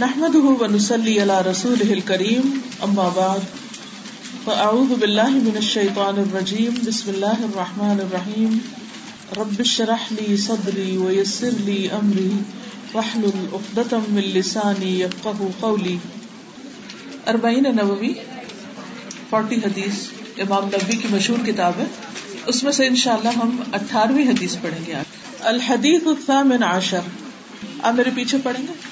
نحمده ونسلي على رسوله الكريم، أما بعد، فأعوذ بالله من الشيطان الرجيم، بسم الله الرحمن الرحيم. رب اشرح لي صدري ويسر لي أمري، واحلل عقدة من لساني يفقه قولي. اربعین نبوی فورٹی حدیث، امام نبی کی مشہور کتاب ہے۔ اس میں سے انشاءاللہ ہم اٹھارہویں حدیث پڑھیں گے۔ الحدیث الثامن عشر۔ آپ میرے پیچھے پڑھیں گے؟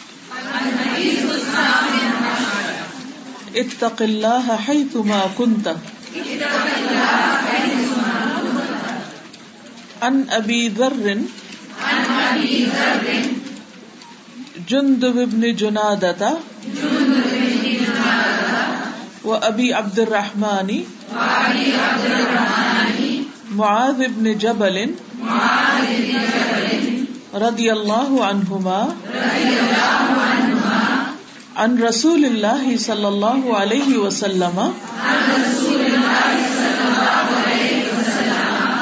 اتق اللہ حیثما کنت. ان ابی ذر جندب ابن جنادتا و ابی عبد الرحمن معاذ ابن جبل. رضی اللہ عنہما. عن رسول اللہ صلی اللہ علیہ وسلم.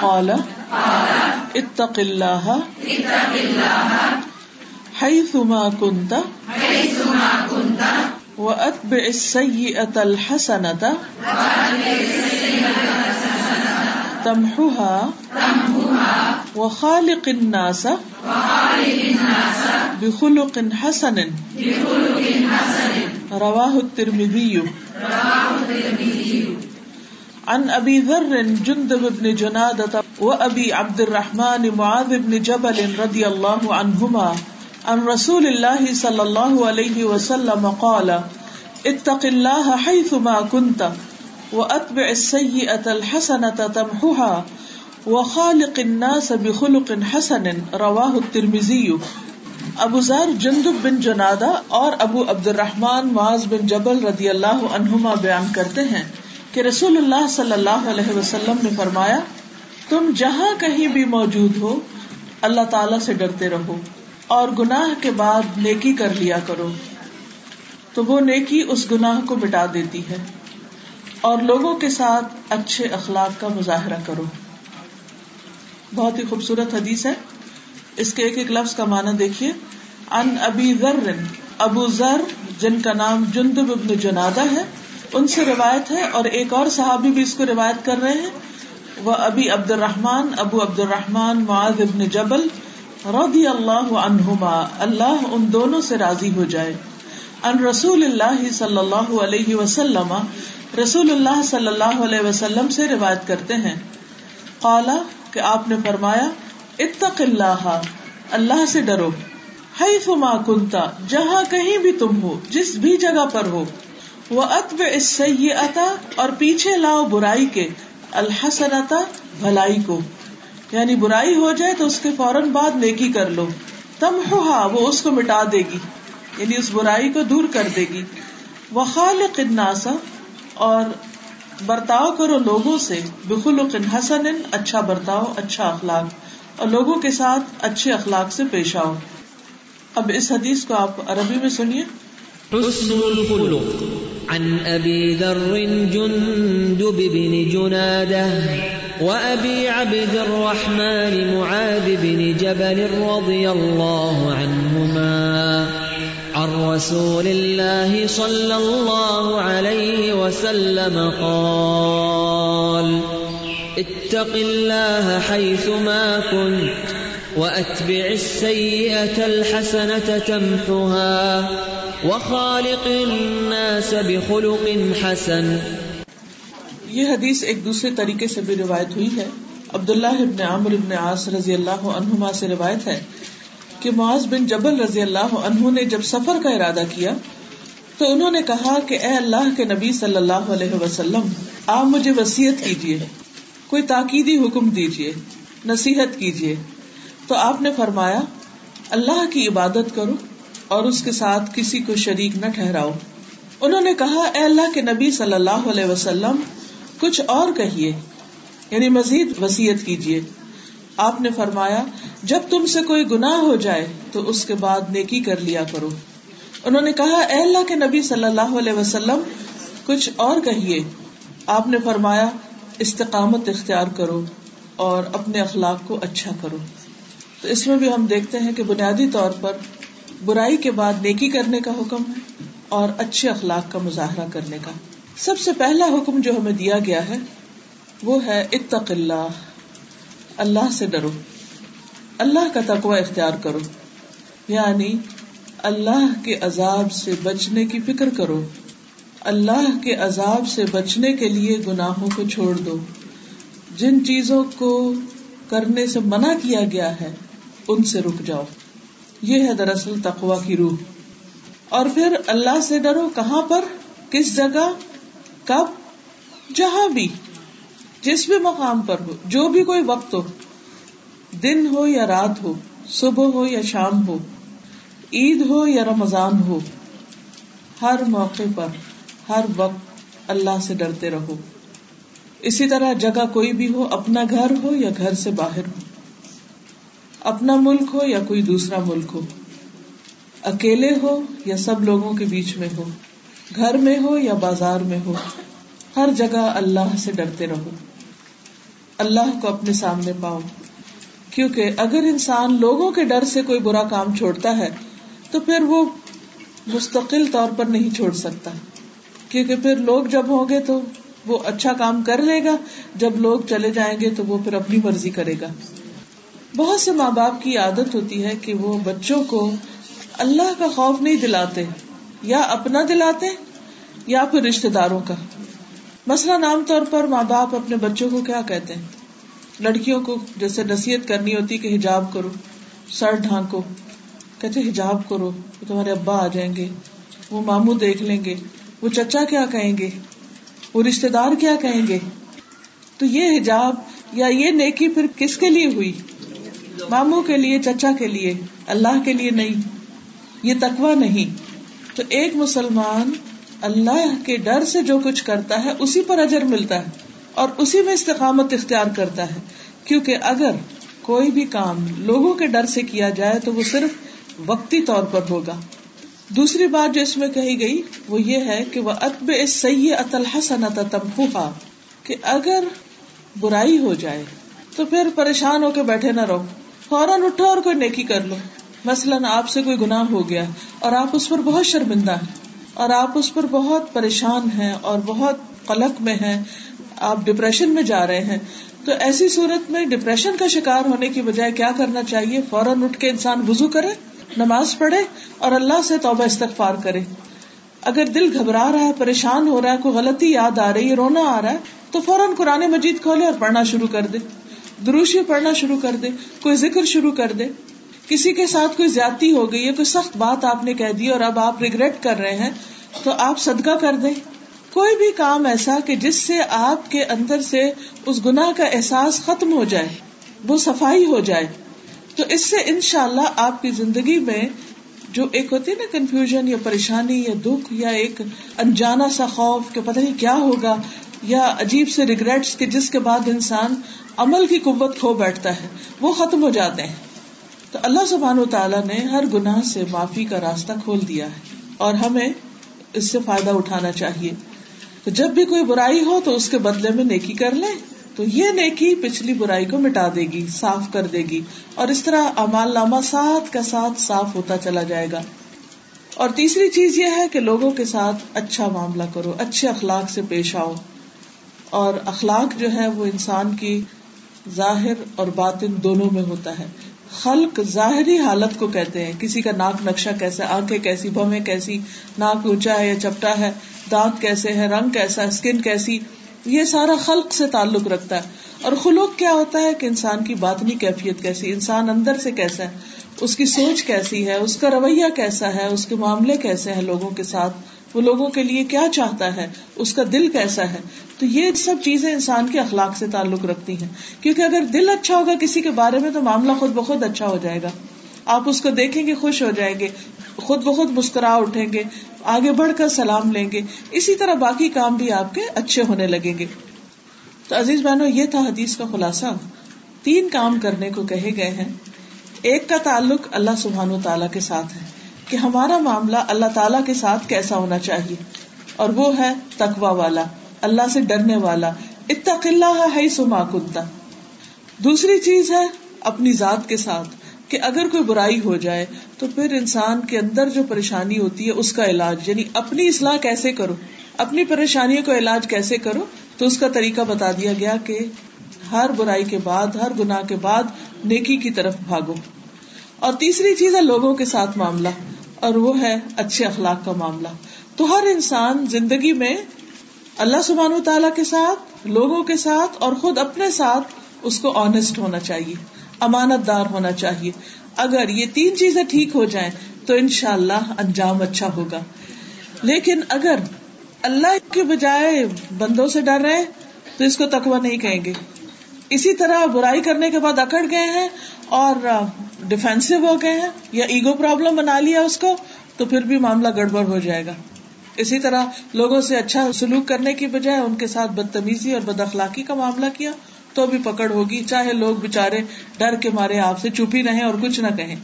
قال، اتق اللہ حيثما كنت وأتبع السيئة الحسنة تمحها وخالق الناس. بخلق حسن رواه الترمذي. عن ابي ذر جندب بن جنادة وابي عبد الرحمن معاذ بن جبل رضي الله عنهما عن رسول الله صلى الله عليه وسلم قال اتق الله حيثما كنت واتبع السيئة الحسنة تمحها وخالق الناس بخلق حسن رواہ الترمذی ابو ذر جندب بن جنادہ اور ابو عبد الرحمن معاذ بن جبل رضی اللہ عنہما بیان کرتے ہیں کہ رسول اللہ صلی اللہ علیہ وسلم نے فرمایا، تم جہاں کہیں بھی موجود ہو، اللہ تعالی سے ڈرتے رہو اور گناہ کے بعد نیکی کر لیا کرو۔ تو وہ نیکی اس گناہ کو مٹا دیتی ہے اور لوگوں کے ساتھ اچھے اخلاق کا مظاہرہ کرو۔ بہت ہی خوبصورت حدیث ہے۔ اس کے ایک ایک لفظ کا معنی دیکھیے۔ ان ابی ذر، ابو ذر، جن کا نام جندب ابن جنادہ ہے، ان سے روایت ہے اور ایک اور صحابی بھی اس کو روایت کر رہے ہیں۔ وہ ابی عبد الرحمان ابو عبد الرحمان معاذ ابن جبل رضی اللہ عنہما، اللہ ان دونوں سے راضی ہو جائے۔ ان رسول اللہ صلی اللہ علیہ وسلم، رسول اللہ صلی اللہ علیہ وسلم سے روایت کرتے ہیں۔ قالا کہ آپ نے فرمایا، اتق اللہ اللہ سے ڈرو۔ ہائی فما کنتا جہاں کہیں بھی تم ہو، جس بھی جگہ پر ہو۔ وہ اتب اس سے اور پیچھے لاؤ برائی کے۔ الحسنتا بھلائی کو۔ یعنی برائی ہو جائے تو اس کے فوراً بعد نیکی کر لو۔ تم ہوا وہ اس کو مٹا دے گی۔ یعنی اس برائی کو دور کر دے گی۔ وہ خالق الناس، اور برتاؤ کرو لوگوں سے، بخلق حسن اچھا برتاؤ اچھا اخلاق، اور لوگوں کے ساتھ اچھے اخلاق سے پیش آؤ۔ اب اس حدیث کو آپ عربی میں سنیے۔ حسن الخلق، عن ابي ذر جندب بن جناده وابي عبد الرحمن معاذ بن جبل رضي الله عنهما۔ عن رسول الله صلى الله عليه وسلم قال، اتق الله حيثما كنت وأتبع السيئة الحسنة تمحها وخالق الناس بخلق حسن۔ یہ حدیث ایک دوسرے طریقے سے بھی روایت ہوئی ہے۔ عبداللہ ابن عامر ابن عاص رضی اللہ عنہما سے روایت ہے کہ معاذ بن جبل رضی اللہ عنہ نے جب سفر کا ارادہ کیا تو انہوں نے کہا کہ اے اللہ کے نبی صلی اللہ علیہ وسلم، آپ مجھے وسیعت کیجیے کوئی تاکیدی حکم دیجیے نصیحت کیجیے تو آپ نے فرمایا، اللہ کی عبادت کرو اور اس کے ساتھ کسی کو شریک نہ ٹھہراؤ۔ انہوں نے کہا، اے اللہ کے نبی صلی اللہ علیہ وسلم، کچھ اور کہیے یعنی مزید وسیعت کیجیے آپ نے فرمایا، جب تم سے کوئی گناہ ہو جائے تو اس کے بعد نیکی کر لیا کرو۔ انہوں نے کہا، اے اللہ کے نبی صلی اللہ علیہ وسلم، کچھ اور کہیے۔ آپ نے فرمایا، استقامت اختیار کرو اور اپنے اخلاق کو اچھا کرو۔ تو اس میں بھی ہم دیکھتے ہیں کہ بنیادی طور پر برائی کے بعد نیکی کرنے کا حکم ہے اور اچھے اخلاق کا مظاہرہ کرنے کا۔ سب سے پہلا حکم جو ہمیں دیا گیا ہے، وہ ہے اتق اللہ۔ اللہ سے ڈرو۔ اللہ کا تقوی اختیار کرو۔ یعنی اللہ کے عذاب سے بچنے کی فکر کرو۔ اللہ کے عذاب سے بچنے کے لیے گناہوں کو چھوڑ دو۔ جن چیزوں کو کرنے سے منع کیا گیا ہے، ان سے رک جاؤ۔ یہ ہے دراصل تقوا کی روح۔ اور پھر اللہ سے ڈرو کہاں پر؟ کس جگہ؟ کب؟ جہاں بھی۔ جس بھی مقام پر ہو، جو بھی کوئی وقت ہو، دن ہو یا رات ہو، صبح ہو یا شام ہو، عید ہو یا رمضان ہو، ہر موقع پر، ہر وقت اللہ سے ڈرتے رہو۔ اسی طرح جگہ کوئی بھی ہو، اپنا گھر ہو یا گھر سے باہر ہو۔ اپنا ملک ہو یا کوئی دوسرا ملک ہو۔ اکیلے ہو یا سب لوگوں کے بیچ میں ہو۔ گھر میں ہو یا بازار میں ہو۔ ہر جگہ اللہ سے ڈرتے رہو۔ اللہ کو اپنے سامنے پاؤ۔ کیونکہ اگر انسان لوگوں کے ڈر سے کوئی برا کام چھوڑتا ہے، تو پھر وہ مستقل طور پر نہیں چھوڑ سکتا۔ کیونکہ پھر لوگ جب ہوں گے تو وہ اچھا کام کر لے گا، جب لوگ چلے جائیں گے تو وہ پھر اپنی مرضی کرے گا۔ بہت سے ماں باپ کی عادت ہوتی ہے کہ وہ بچوں کو اللہ کا خوف نہیں دلاتے، یا اپنا دلاتے، یا پھر رشتے داروں کا۔ مثلاً عام طور پر ماں باپ اپنے بچوں کو کیا کہتے ہیں؟ لڑکیوں کو جیسے نصیحت کرنی ہوتی کہ حجاب کرو، سر ڈھانکو، کہتے حجاب کرو تمہارے ابا آ جائیں گے، وہ ماموں دیکھ لیں گے، وہ چچا کیا کہیں گے، وہ رشتے دار کیا کہیں گے؟ تو یہ حجاب یا یہ نیکی پھر کس کے لیے ہوئی؟ ماموں کے لیے، چچا کے لیے، اللہ کے لیے نہیں، یہ تکوا نہیں۔ تو ایک مسلمان اللہ کے ڈر سے جو کچھ کرتا ہے، اسی پر اجر ملتا ہے اور اسی میں استقامت اختیار کرتا ہے۔ کیونکہ اگر کوئی بھی کام لوگوں کے ڈر سے کیا جائے تو وہ صرف وقتی طور پر ہوگا۔ دوسری بات جو اس میں کہی گئی، وہ یہ ہے کہ وہ اتب اس سی اطلحسن تمفا کہ اگر برائی ہو جائے تو پھر پریشان ہو کے بیٹھے نہ رہو۔ فوراً اٹھو اور کوئی نیکی کر لو۔ مثلاً آپ سے کوئی گناہ ہو گیا اور آپ اس پر بہت شرمندہ ہیں۔ اور آپ اس پر بہت پریشان ہیں اور بہت قلق میں ہیں، آپ ڈپریشن میں جا رہے ہیں۔ تو ایسی صورت میں ڈپریشن کا شکار ہونے کی بجائے کیا کرنا چاہیے؟ فوراً اٹھ کے انسان وزو کرے، نماز پڑھے اور اللہ سے توبہ استغفار کرے۔ اگر دل گھبرا رہا ہے، پریشان ہو رہا ہے، کوئی غلطی یاد آ رہی ہے، رونا آ رہا ہے، تو فوراً قرآن مجید کھولے اور پڑھنا شروع کر دے۔ دروشی پڑھنا شروع کر دے، کوئی ذکر شروع کر دے۔ کسی کے ساتھ کوئی زیادتی ہو گئی ہے کوئی سخت بات آپ نے کہہ دی اور اب آپ ریگریٹ کر رہے ہیں، تو آپ صدقہ کر دیں۔ کوئی بھی کام ایسا کہ جس سے آپ کے اندر سے اس گناہ کا احساس ختم ہو جائے، وہ صفائی ہو جائے۔ تو اس سے ان شاء اللہ آپ کی زندگی میں جو ایک ہوتی ہے نا کنفیوژن یا پریشانی یا دکھ یا ایک انجانا سا خوف کہ پتہ نہیں کیا ہوگا یا عجیب سے ریگریٹس کہ جس کے بعد انسان عمل کی قوت کھو بیٹھتا ہے، وہ ختم ہو جاتے ہیں۔ تو اللہ سبحان و تعالیٰ نے ہر گناہ سے معافی کا راستہ کھول دیا ہے اور ہمیں اس سے فائدہ اٹھانا چاہیے۔ تو جب بھی کوئی برائی ہو تو اس کے بدلے میں نیکی کر لیں۔ تو یہ نیکی پچھلی برائی کو مٹا دے گی، صاف کر دے گی اور اس طرح امال نامہ ساتھ کا ساتھ صاف ہوتا چلا جائے گا۔ اور تیسری چیز یہ ہے کہ لوگوں کے ساتھ اچھا معاملہ کرو، اچھے اخلاق سے پیش آؤ۔ اور اخلاق جو ہے وہ انسان کی ظاہر اور باطن دونوں میں ہوتا ہے۔ خلق ظاہری حالت کو کہتے ہیں۔ کسی کا ناک نقشہ کیسا آنکھیں کیسی بمیں کیسی، ناک اونچا ہے یا چپٹا ہے، دانت کیسے ہے رنگ کیسا اسکن کیسی، یہ سارا خلق سے تعلق رکھتا ہے۔ اور خلوق کیا ہوتا ہے کہ انسان کی باطنی کیفیت کیسی، انسان اندر سے کیسا ہے، اس کی سوچ کیسی ہے، اس کا رویہ کیسا ہے، اس کے معاملے کیسے ہیں لوگوں کے ساتھ وہ لوگوں کے لیے کیا چاہتا ہے؟ اس کا دل کیسا ہے؟ تو یہ سب چیزیں انسان کے اخلاق سے تعلق رکھتی ہیں۔ کیونکہ اگر دل اچھا ہوگا کسی کے بارے میں تو معاملہ خود بخود اچھا ہو جائے گا۔ آپ اس کو دیکھیں گے، خوش ہو جائیں گے۔ خود بخود مسکرا اٹھیں گے۔ آگے بڑھ کر سلام لیں گے۔ اسی طرح باقی کام بھی آپ کے اچھے ہونے لگیں گے۔ تو عزیز بہنوں، یہ تھا حدیث کا خلاصہ۔ تین کام کرنے کو کہے گئے ہیں۔ ایک کا تعلق اللہ سبحان و تعالیٰ کے ساتھ ہے۔ کہ ہمارا معاملہ اللہ تعالیٰ کے ساتھ کیسا ہونا چاہیے۔ اور وہ ہے تقوا والا، اللہ سے ڈرنے والا۔ اتق اللہ ہے سما کنتا دوسری چیز ہے اپنی ذات کے ساتھ، کہ اگر کوئی برائی ہو جائے تو پھر انسان کے اندر جو پریشانی ہوتی ہے، اس کا علاج۔ یعنی اپنی اصلاح کیسے کرو؟ اپنی پریشانیوں کا علاج کیسے کرو؟ تو اس کا طریقہ بتا دیا گیا کہ ہر برائی کے بعد، ہر گناہ کے بعد نیکی کی طرف بھاگو۔ اور تیسری چیز ہے لوگوں کے ساتھ معاملہ۔ اور وہ ہے اچھے اخلاق کا معاملہ۔ تو ہر انسان زندگی میں اللہ سبحان و تعالی کے ساتھ، لوگوں کے ساتھ اور خود اپنے ساتھ اس کو آنےسٹ ہونا چاہیے، امانت دار ہونا چاہیے۔ اگر یہ تین چیزیں ٹھیک ہو جائیں تو ان شاء اللہ انجام اچھا ہوگا۔ لیکن اگر اللہ کے بجائے بندوں سے ڈر رہے تو اس کو تکوا نہیں کہیں گے۔ اسی طرح برائی کرنے کے بعد اکڑ گئے ہیں اور ڈیفینسو ہو گئے ہیں یا ایگو پرابلم بنا لیا اس کو، تو پھر بھی معاملہ گڑبڑ ہو جائے گا۔ اسی طرح لوگوں سے اچھا سلوک کرنے کی بجائے ان کے ساتھ بدتمیزی اور بد اخلاقی کا معاملہ کیا، تو بھی پکڑ ہوگی۔ چاہے لوگ بےچارے ڈر کے مارے آپ سے چپ ہی رہے اور کچھ نہ کہیں۔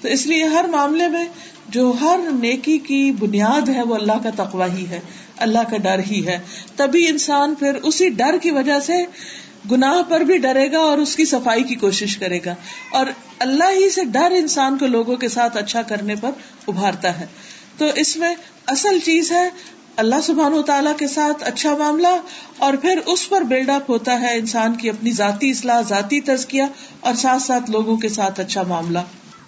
تو اس لیے ہر معاملے میں جو ہر نیکی کی بنیاد ہے وہ اللہ کا تقوا ہی ہے، اللہ کا ڈر ہی ہے۔ تبھی انسان پھر اسی ڈر کی وجہ سے گناہ پر بھی ڈرے گا اور اس کی صفائی کی کوشش کرے گا۔ اور اللہ ہی سے ڈر انسان کو لوگوں کے ساتھ اچھا کرنے پر ابھارتا ہے۔ تو اس میں اصل چیز ہے اللہ سبحان و تعالیٰ کے ساتھ اچھا معاملہ اور پھر اس پر بلڈ اپ ہوتا ہے انسان کی اپنی ذاتی اصلاح، ذاتی تزکیہ اور ساتھ ساتھ لوگوں کے ساتھ اچھا معاملہ۔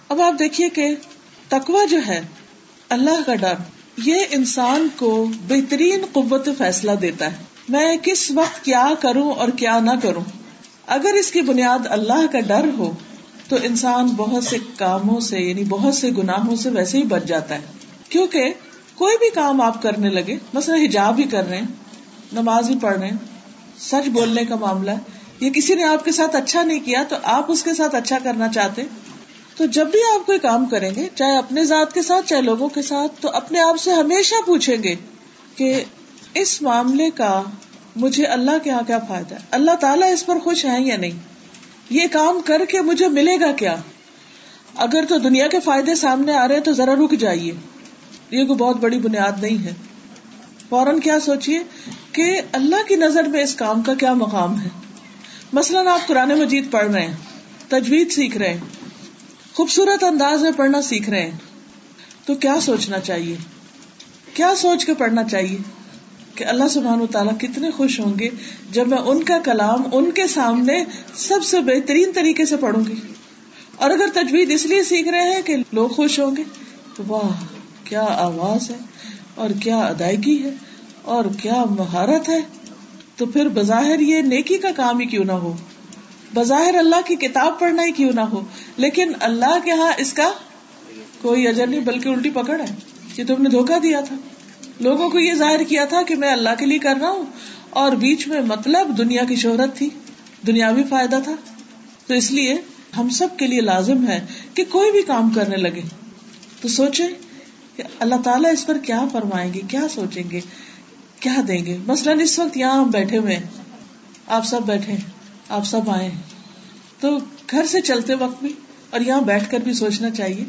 اب آپ دیکھیے کہ تقوا جو ہے، اللہ کا ڈر، یہ انسان کو بہترین قوت فیصلہ دیتا ہے۔ میں کس وقت کیا کروں اور کیا نہ کروں؟ اگر اس کی بنیاد اللہ کا ڈر ہو، تو انسان بہت سے کاموں سے یعنی بہت سے گناہوں سے ویسے ہی بچ جاتا ہے۔ کیونکہ کوئی بھی کام آپ کرنے لگے، مثلا حجاب ہی کر رہے ہیں، نماز ہی پڑھ رہے ہیں، سچ بولنے کا معاملہ ہے، یا کسی نے آپ کے ساتھ اچھا نہیں کیا، تو آپ اس کے ساتھ اچھا کرنا چاہتے تو جب بھی آپ کوئی کام کریں گے، چاہے اپنے ذات کے ساتھ، چاہے لوگوں کے ساتھ، تو اپنے آپ سے ہمیشہ پوچھیں گے کہ اس معاملے کا مجھے اللہ کے یہاں کیا فائدہ ہے؟ اللہ تعالیٰ اس پر خوش ہے یا نہیں؟ یہ کام کر کے مجھے ملے گا کیا؟ اگر تو دنیا کے فائدے سامنے آ رہے تو ذرا رک جائیے۔ یہ کوئی بہت بڑی بنیاد نہیں ہے۔ فوراً کیا سوچیے کہ اللہ کی نظر میں اس کام کا کیا مقام ہے؟ مثلاً آپ قرآن مجید پڑھ رہے ہیں، تجوید سیکھ رہے ہیں، خوبصورت انداز میں پڑھنا سیکھ رہے ہیں، تو کیا سوچنا چاہیے؟ کیا سوچ کے پڑھنا چاہیے؟ کہ اللہ سبحان و تعالیٰ کتنے خوش ہوں گے جب میں ان کا کلام ان کے سامنے سب سے بہترین طریقے سے پڑھوں گی۔ اور اگر تجوید اس لیے سیکھ رہے ہیں کہ لوگ خوش ہوں گے، تو واہ، کیا آواز ہے؟ اور کیا ادائیگی ہے؟ اور کیا مہارت ہے؟ تو پھر بظاہر یہ نیکی کا کام ہی کیوں نہ ہو؟ بظاہر اللہ کی کتاب پڑھنا ہی کیوں نہ ہو؟ لیکن اللہ کے ہاں اس کا کوئی اجر نہیں، بلکہ الٹی پکڑ ہے۔ کہ تم نے دھوکا دیا تھا۔ لوگوں کو یہ ظاہر کیا تھا کہ میں اللہ کے لیے کر رہا ہوں اور بیچ میں مطلب دنیا کی شہرت تھی، دنیاوی فائدہ تھا۔ تو اس لیے ہم سب کے لیے لازم ہے کہ کوئی بھی کام کرنے لگے۔ تو سوچے کہ اللہ تعالیٰ اس پر کیا فرمائیں گے، کیا سوچیں گے، کیا دیں گے۔ مثلاً اس وقت یہاں ہم بیٹھے ہوئے آپ سب بیٹھے آپ سب آئے تو گھر سے چلتے وقت بھی اور یہاں بیٹھ کر بھی سوچنا چاہیے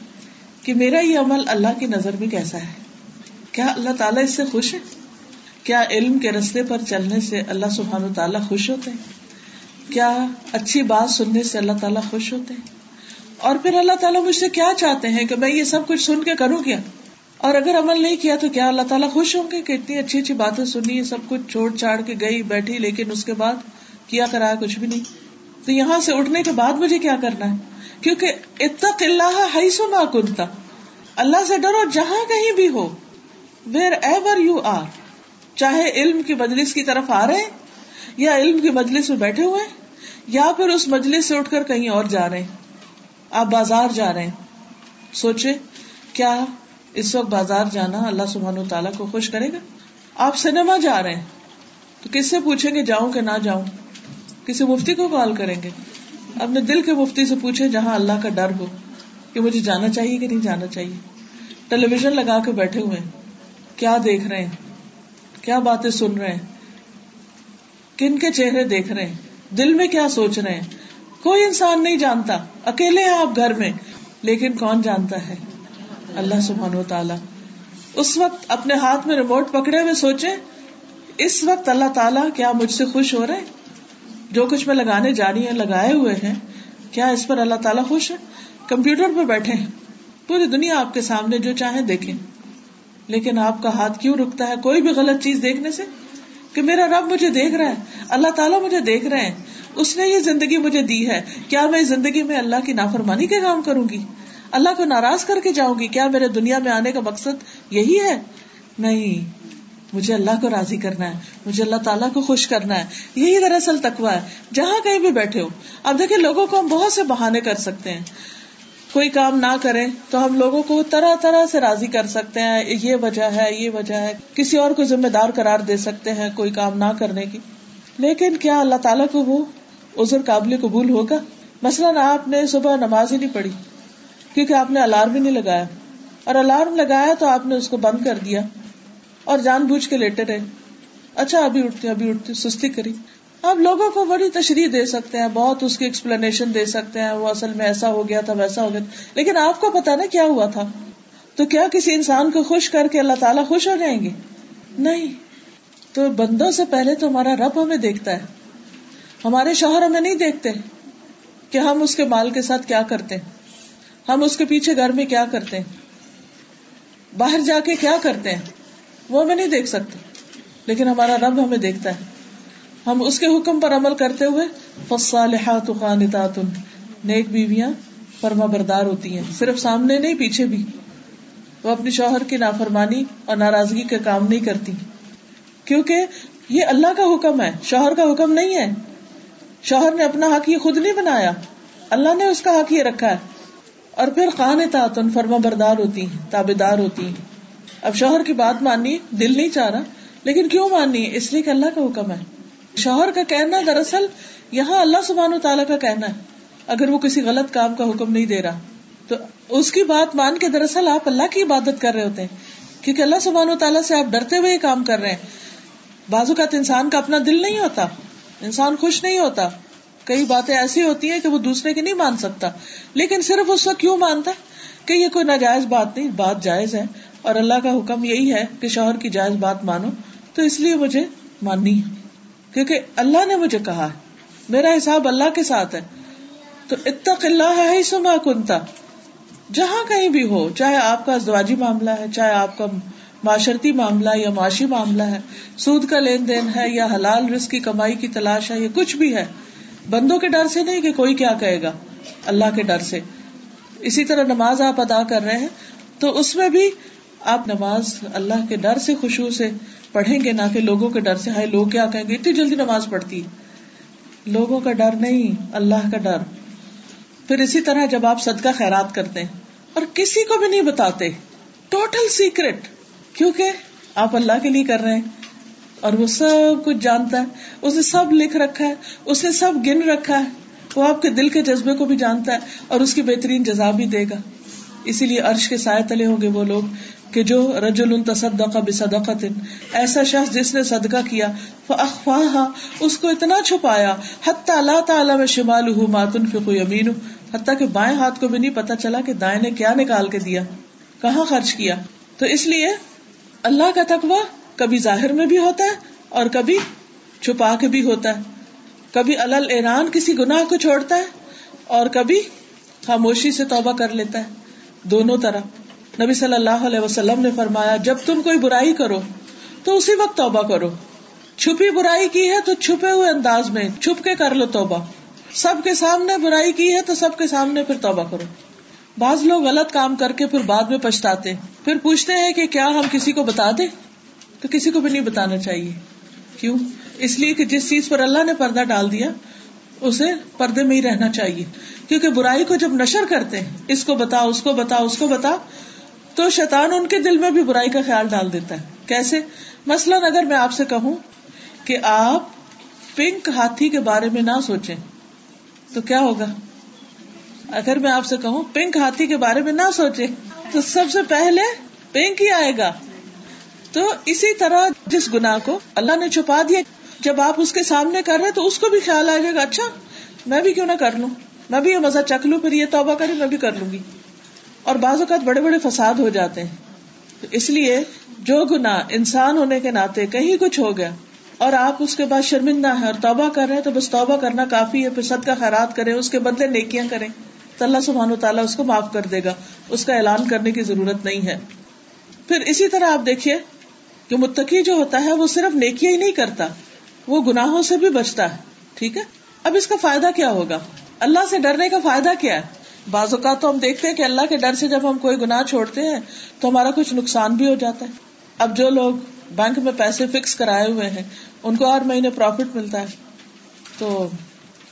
کہ میرا یہ عمل اللہ کی نظر میں کیسا ہے۔ کیا اللہ تعالیٰ اس سے خوش ہے؟ کیا علم کے رستے پر چلنے سے اللہ سبحان و تعالیٰ خوش ہوتے ہیں؟ کیا اچھی بات سننے سے اللہ تعالیٰ خوش ہوتے ہیں؟ اور پھر اللہ تعالیٰ مجھ سے کیا چاہتے ہیں کہ میں یہ سب کچھ سن کے کروں کیا؟ اور اگر عمل نہیں کیا تو کیا اللہ تعالیٰ خوش ہوں گے کہ اتنی اچھی اچھی باتیں سنی سب کچھ چھوڑ چھاڑ کے گئی، بیٹھی، لیکن اس کے بعد کیا کرایا کچھ بھی نہیں؟ تو یہاں سے اٹھنے کے بعد مجھے کیا کرنا ہے؟ کیونکہ اتق اللہ ہائی سو کنتا اللہ سے ڈرو، جہاں کہیں بھی ہو۔ ویر ایور یو آر چاہے علم کی مجلس کی طرف آ رہے ہیں یا علم کی مجلس میں بیٹھے ہوئے یا پھر اس مجلس سے اٹھ کر کہیں اور جا رہے ہیں آپ بازار جا رہے ہیں۔ سوچے، کیا اس وقت بازار جانا اللہ سبحان تعالیٰ کو خوش کرے گا؟ آپ سنیما جا رہے ہیں۔ تو کس سے پوچھیں گے جاؤں کہ نہ جاؤں؟ کسی مفتی کو کال کریں گے۔ اپنے دل کے مفتی سے پوچھے جہاں اللہ کا ڈر ہو کہ مجھے جانا چاہیے کہ نہیں جانا چاہیے۔ ٹیلی ویژن لگا کے بیٹھے ہوئے ہیں۔ کیا دیکھ رہے ہیں؟ کیا باتیں سن رہے ہیں؟ کن کے چہرے دیکھ رہے ہیں؟ دل میں کیا سوچ رہے ہیں؟ کوئی انسان نہیں جانتا، اکیلے ہیں آپ گھر میں، لیکن کون جانتا ہے؟ اللہ سبحان و تعالیٰ اس وقت اپنے ہاتھ میں ریموٹ پکڑے ہوئے سوچے اس وقت اللہ تعالیٰ کیا مجھ سے خوش ہو رہے جو کچھ میں لگانے جا رہی ہوں لگائے ہوئے ہیں، کیا اس پر اللہ تعالیٰ خوش ہے؟ کمپیوٹر پہ بیٹھے ہیں، پوری دنیا آپ کے سامنے جو چاہے دیکھیں۔ لیکن آپ کا ہاتھ کیوں رکتا ہے؟ کوئی بھی غلط چیز دیکھنے سے؟ کہ میرا رب مجھے دیکھ رہا ہے، اللہ تعالیٰ مجھے دیکھ رہے ہیں۔ اس نے یہ زندگی مجھے دی ہے۔ کیا میں زندگی میں اللہ کی نافرمانی کے کام کروں گی؟ اللہ کو ناراض کر کے جاؤں گی؟ کیا میرے دنیا میں آنے کا مقصد یہی ہے؟ نہیں، مجھے اللہ کو راضی کرنا ہے۔ مجھے اللہ تعالیٰ کو خوش کرنا ہے۔ یہی دراصل تکوا ہے۔ جہاں کہیں بھی بیٹھے ہو، اب دیکھیں لوگوں کو ہم بہت سے بہانے کر سکتے ہیں۔ کوئی کام نہ کرے تو ہم لوگوں کو طرح طرح سے راضی کر سکتے ہیں۔ یہ وجہ ہے، یہ وجہ ہے۔ کسی اور کو ذمہ دار قرار دے سکتے ہیں کوئی کام نہ کرنے کی۔ لیکن کیا اللہ تعالیٰ کو وہ ازر قابل قبول ہوگا؟ مثلاً آپ نے صبح نماز ہی نہیں پڑھی، کیونکہ آپ نے الارم بھی نہیں لگایا۔ اور الارم لگایا تو آپ نے اس کو بند کر دیا اور جان بوجھ کے لیٹے رہے۔ اچھا ابھی اٹھتے ابھی اٹھتے سستی کری۔ آپ لوگوں کو بڑی تشریح دے سکتے ہیں، بہت اس کی ایکسپلینیشن دے سکتے ہیں، وہ اصل میں ایسا ہو گیا تھا، ویسا ہو گیا تھا۔ لیکن آپ کو پتا نا کیا ہوا تھا؟ تو کیا کسی انسان کو خوش کر کے اللہ تعالیٰ خوش ہو جائیں گے؟ نہیں۔ تو بندوں سے پہلے تو ہمارا رب ہمیں دیکھتا ہے۔ ہمارے شوہر ہمیں نہیں دیکھتے کہ ہم اس کے مال کے ساتھ کیا کرتے ہیں۔ ہم اس کے پیچھے گھر میں کیا کرتے ہیں۔ باہر جا کے کیا کرتے ہیں۔ وہ ہمیں نہیں دیکھ سکتے۔ لیکن ہمارا رب ہمیں دیکھتا ہے۔ ہم اس کے حکم پر عمل کرتے ہوئے فصالحات قانتات نیک بیویاں فرما بردار ہوتی ہیں، صرف سامنے نہیں، پیچھے بھی۔ وہ اپنی شوہر کی نافرمانی اور ناراضگی کے کام نہیں کرتی۔ کیونکہ یہ اللہ کا حکم ہے، شوہر کا حکم نہیں ہے۔ شوہر نے اپنا حق یہ خود نہیں بنایا، اللہ نے اس کا حق یہ رکھا ہے۔ اور پھر قانتات فرما بردار ہوتی ہیں، تابے دار ہوتی ہیں۔ اب شوہر کی بات ماننی، دل نہیں چاہ رہا، لیکن کیوں ماننی؟ ہے اس لیے کہ اللہ کا حکم ہے۔ شوہر کا کہنا دراصل یہاں اللہ سبحان و تعالیٰ کا کہنا ہے۔ اگر وہ کسی غلط کام کا حکم نہیں دے رہا، تو اس کی بات مان کے دراصل آپ اللہ کی عبادت کر رہے ہوتے ہیں۔ کیونکہ اللہ سبحان و تعالیٰ سے آپ ڈرتے ہوئے کام کر رہے ہیں۔ بازو کا انسان کا اپنا دل نہیں ہوتا، انسان خوش نہیں ہوتا۔ کئی باتیں ایسی ہوتی ہیں کہ وہ دوسرے کی نہیں مان سکتا۔ لیکن صرف اس وقت کیوں مانتا؟ کہ یہ کوئی ناجائز بات نہیں، بات جائز ہے۔ اور اللہ کا حکم یہی ہے کہ شوہر کی جائز بات مانو، تو اس لیے مجھے ماننی ہے۔ کیونکہ اللہ نے مجھے کہا ہے، میرا حساب اللہ کے ساتھ ہے۔ تو اتق اللہ ہے سما کنتا جہاں کہیں بھی ہو، چاہے آپ کا ازدواجی معاملہ ہے، چاہے آپ کا معاشرتی معاملہ یا معاشی معاملہ ہے، سود کا لین دین ہے یا حلال رزق کی کمائی کی تلاش ہے یا کچھ بھی ہے، بندوں کے ڈر سے نہیں کہ کوئی کیا کہے گا، اللہ کے ڈر سے۔ اسی طرح نماز آپ ادا کر رہے ہیں، تو اس میں بھی آپ نماز اللہ کے ڈر سے، خوشبو سے پڑھیں گے نہ کہ لوگوں کے ڈر سے۔ ہائے، لوگ کیا کہیں گے؟ اتنی جلدی نماز پڑھتی۔ لوگوں کا ڈر نہیں، اللہ کا ڈر۔ پھر اسی طرح جب آپ صدقہ خیرات کرتے ہیں اور کسی کو بھی نہیں بتاتے ٹوٹل سیکرٹ کیونکہ آپ اللہ کے لیے کر رہے ہیں۔ اور وہ سب کچھ جانتا ہے اس نے سب لکھ رکھا ہے اس نے سب گن رکھا ہے۔ وہ آپ کے دل کے جذبے کو بھی جانتا ہے اور اس کی بہترین جزا بھی دے گا۔ اسی لیے عرش کے سائے تلے ہوں گے وہ لوگ کہ جو رجل تصدق بصدقت ایسا شخص جس نے صدقہ کیا فاخفاها اس کو اتنا چھپایا، حتی لا تعلم شماله ما تنفق يمينه حتی کہ بائیں ہاتھ کو بھی نہیں پتا چلا کہ دائیں نے کیا نکال کے دیا، کہاں خرچ کیا۔ تو اس لیے اللہ کا تقوی کبھی ظاہر میں بھی ہوتا ہے اور کبھی چھپا کے بھی ہوتا ہے۔ کبھی الل ایران کسی گناہ کو چھوڑتا ہے اور کبھی خاموشی سے توبہ کر لیتا ہے۔ دونوں طرح۔ نبی صلی اللہ علیہ وسلم نے فرمایا، جب تم کوئی برائی کرو، تو اسی وقت توبہ کرو۔ چھپی برائی کی ہے تو چھپے ہوئے انداز میں چھپ کے کر لو توبہ۔ سب کے سامنے برائی کی ہے تو سب کے سامنے پھر توبہ کرو۔ بعض لوگ غلط کام کر کے پھر بعد میں پچھتاتے۔ پھر پوچھتے ہیں کہ کیا ہم کسی کو بتا دیں؟ تو کسی کو بھی نہیں بتانا چاہیے۔ کیوں؟ اس لیے کہ جس چیز پر اللہ نے پردہ ڈال دیا اسے پردے میں ہی رہنا چاہیے۔ کیونکہ برائی کو جب نشر کرتے ہیں، اس کو بتا، اس کو بتا، اس کو بتا، تو شیطان ان کے دل میں بھی برائی کا خیال ڈال دیتا ہے۔ کیسے؟ مثلاً اگر میں آپ سے کہوں کہ آپ پنک ہاتھی کے بارے میں نہ سوچیں، تو کیا ہوگا؟ اگر میں آپ سے کہوں پنک ہاتھی کے بارے میں نہ سوچے تو سب سے پہلے پنک ہی آئے گا۔ تو اسی طرح جس گنا کو اللہ نے چھپا دیا جب آپ اس کے سامنے کر رہے تو اس کو بھی خیال آ جائے گا اچھا میں بھی کیوں نہ کر لوں؟ میں بھی یہ مزہ چکھ لوں، پھر یہ توبہ کرے، میں بھی کر لوں گی۔ اور بعض اوقات بڑے بڑے فساد ہو جاتے ہیں۔ تو اس لیے جو گنا انسان ہونے کے ناطے کہیں کچھ ہو گیا اور آپ اس کے بعد شرمندہ ہیں اور توبہ کر رہے ہیں، تو بس توبہ کرنا کافی ہے، پھر صدقہ خیرات کریں، اس کے بدلے نیکیاں کریں۔ تو اللہ سبحان و تعالیٰ اس کو معاف کر دے گا۔ اس کا اعلان کرنے کی ضرورت نہیں ہے۔ پھر اسی طرح آپ دیکھیے کہ متقی جو ہوتا ہے وہ صرف نیکیاں ہی نہیں کرتا۔ وہ گناہوں سے بھی بچتا ہے، ٹھیک ہے؟ اب اس کا فائدہ کیا ہوگا؟ اللہ سے ڈرنے کا فائدہ کیا ہے؟ بعض اوقات تو ہم دیکھتے ہیں کہ اللہ کے ڈر سے جب ہم کوئی گناہ چھوڑتے ہیں تو ہمارا کچھ نقصان بھی ہو جاتا ہے۔ اب جو لوگ بینک میں پیسے فکس کرائے ہوئے ہیں، ان کو ہر مہینے پروفٹ ملتا ہے۔ تو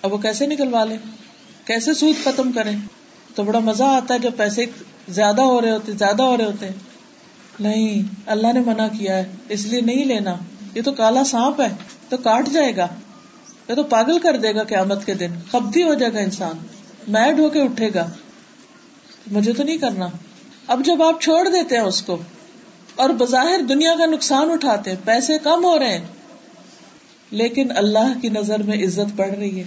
اب وہ کیسے نکلوا لیں؟ کیسے سود ختم کریں؟ تو بڑا مزہ آتا ہے جب پیسے زیادہ ہو رہے ہوتے، زیادہ ہو رہے ہوتے ہیں۔ نہیں، اللہ نے منع کیا ہے، اس لیے نہیں لینا۔ یہ تو کالا سانپ ہے۔ تو کاٹ جائے گا یہ تو پاگل کر دے گا قیامت کے دن خبتی ہو جائے گا انسان میڈ ہو کے اٹھے گا۔ مجھے تو نہیں کرنا۔ اب جب آپ چھوڑ دیتے ہیں اس کو، اور بظاہر دنیا کا نقصان اٹھاتے ہیں، پیسے کم ہو رہے ہیں، لیکن اللہ کی نظر میں عزت بڑھ رہی ہے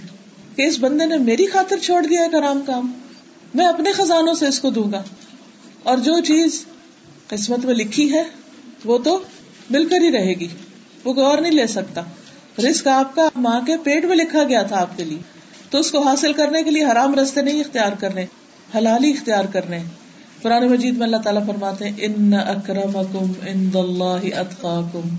کہ اس بندے نے میری خاطر چھوڑ دیا ہے کرام کام، میں اپنے خزانوں سے اس کو دوں گا۔ اور جو چیز قسمت میں لکھی ہے، وہ تو مل کر ہی رہے گی، وہ کوئی اور نہیں لے سکتا۔ رسک آپ کا ماں کے پیٹ میں لکھا گیا تھا آپ کے لیے۔ تو اس کو حاصل کرنے کے لیے حرام رستے نہیں اختیار کرنے حلال ہی اختیار کرنے۔ قرآن مجید میں اللہ تعالیٰ فرماتے ہیں، ان اکرمکم عند اللہ اتقاکم۔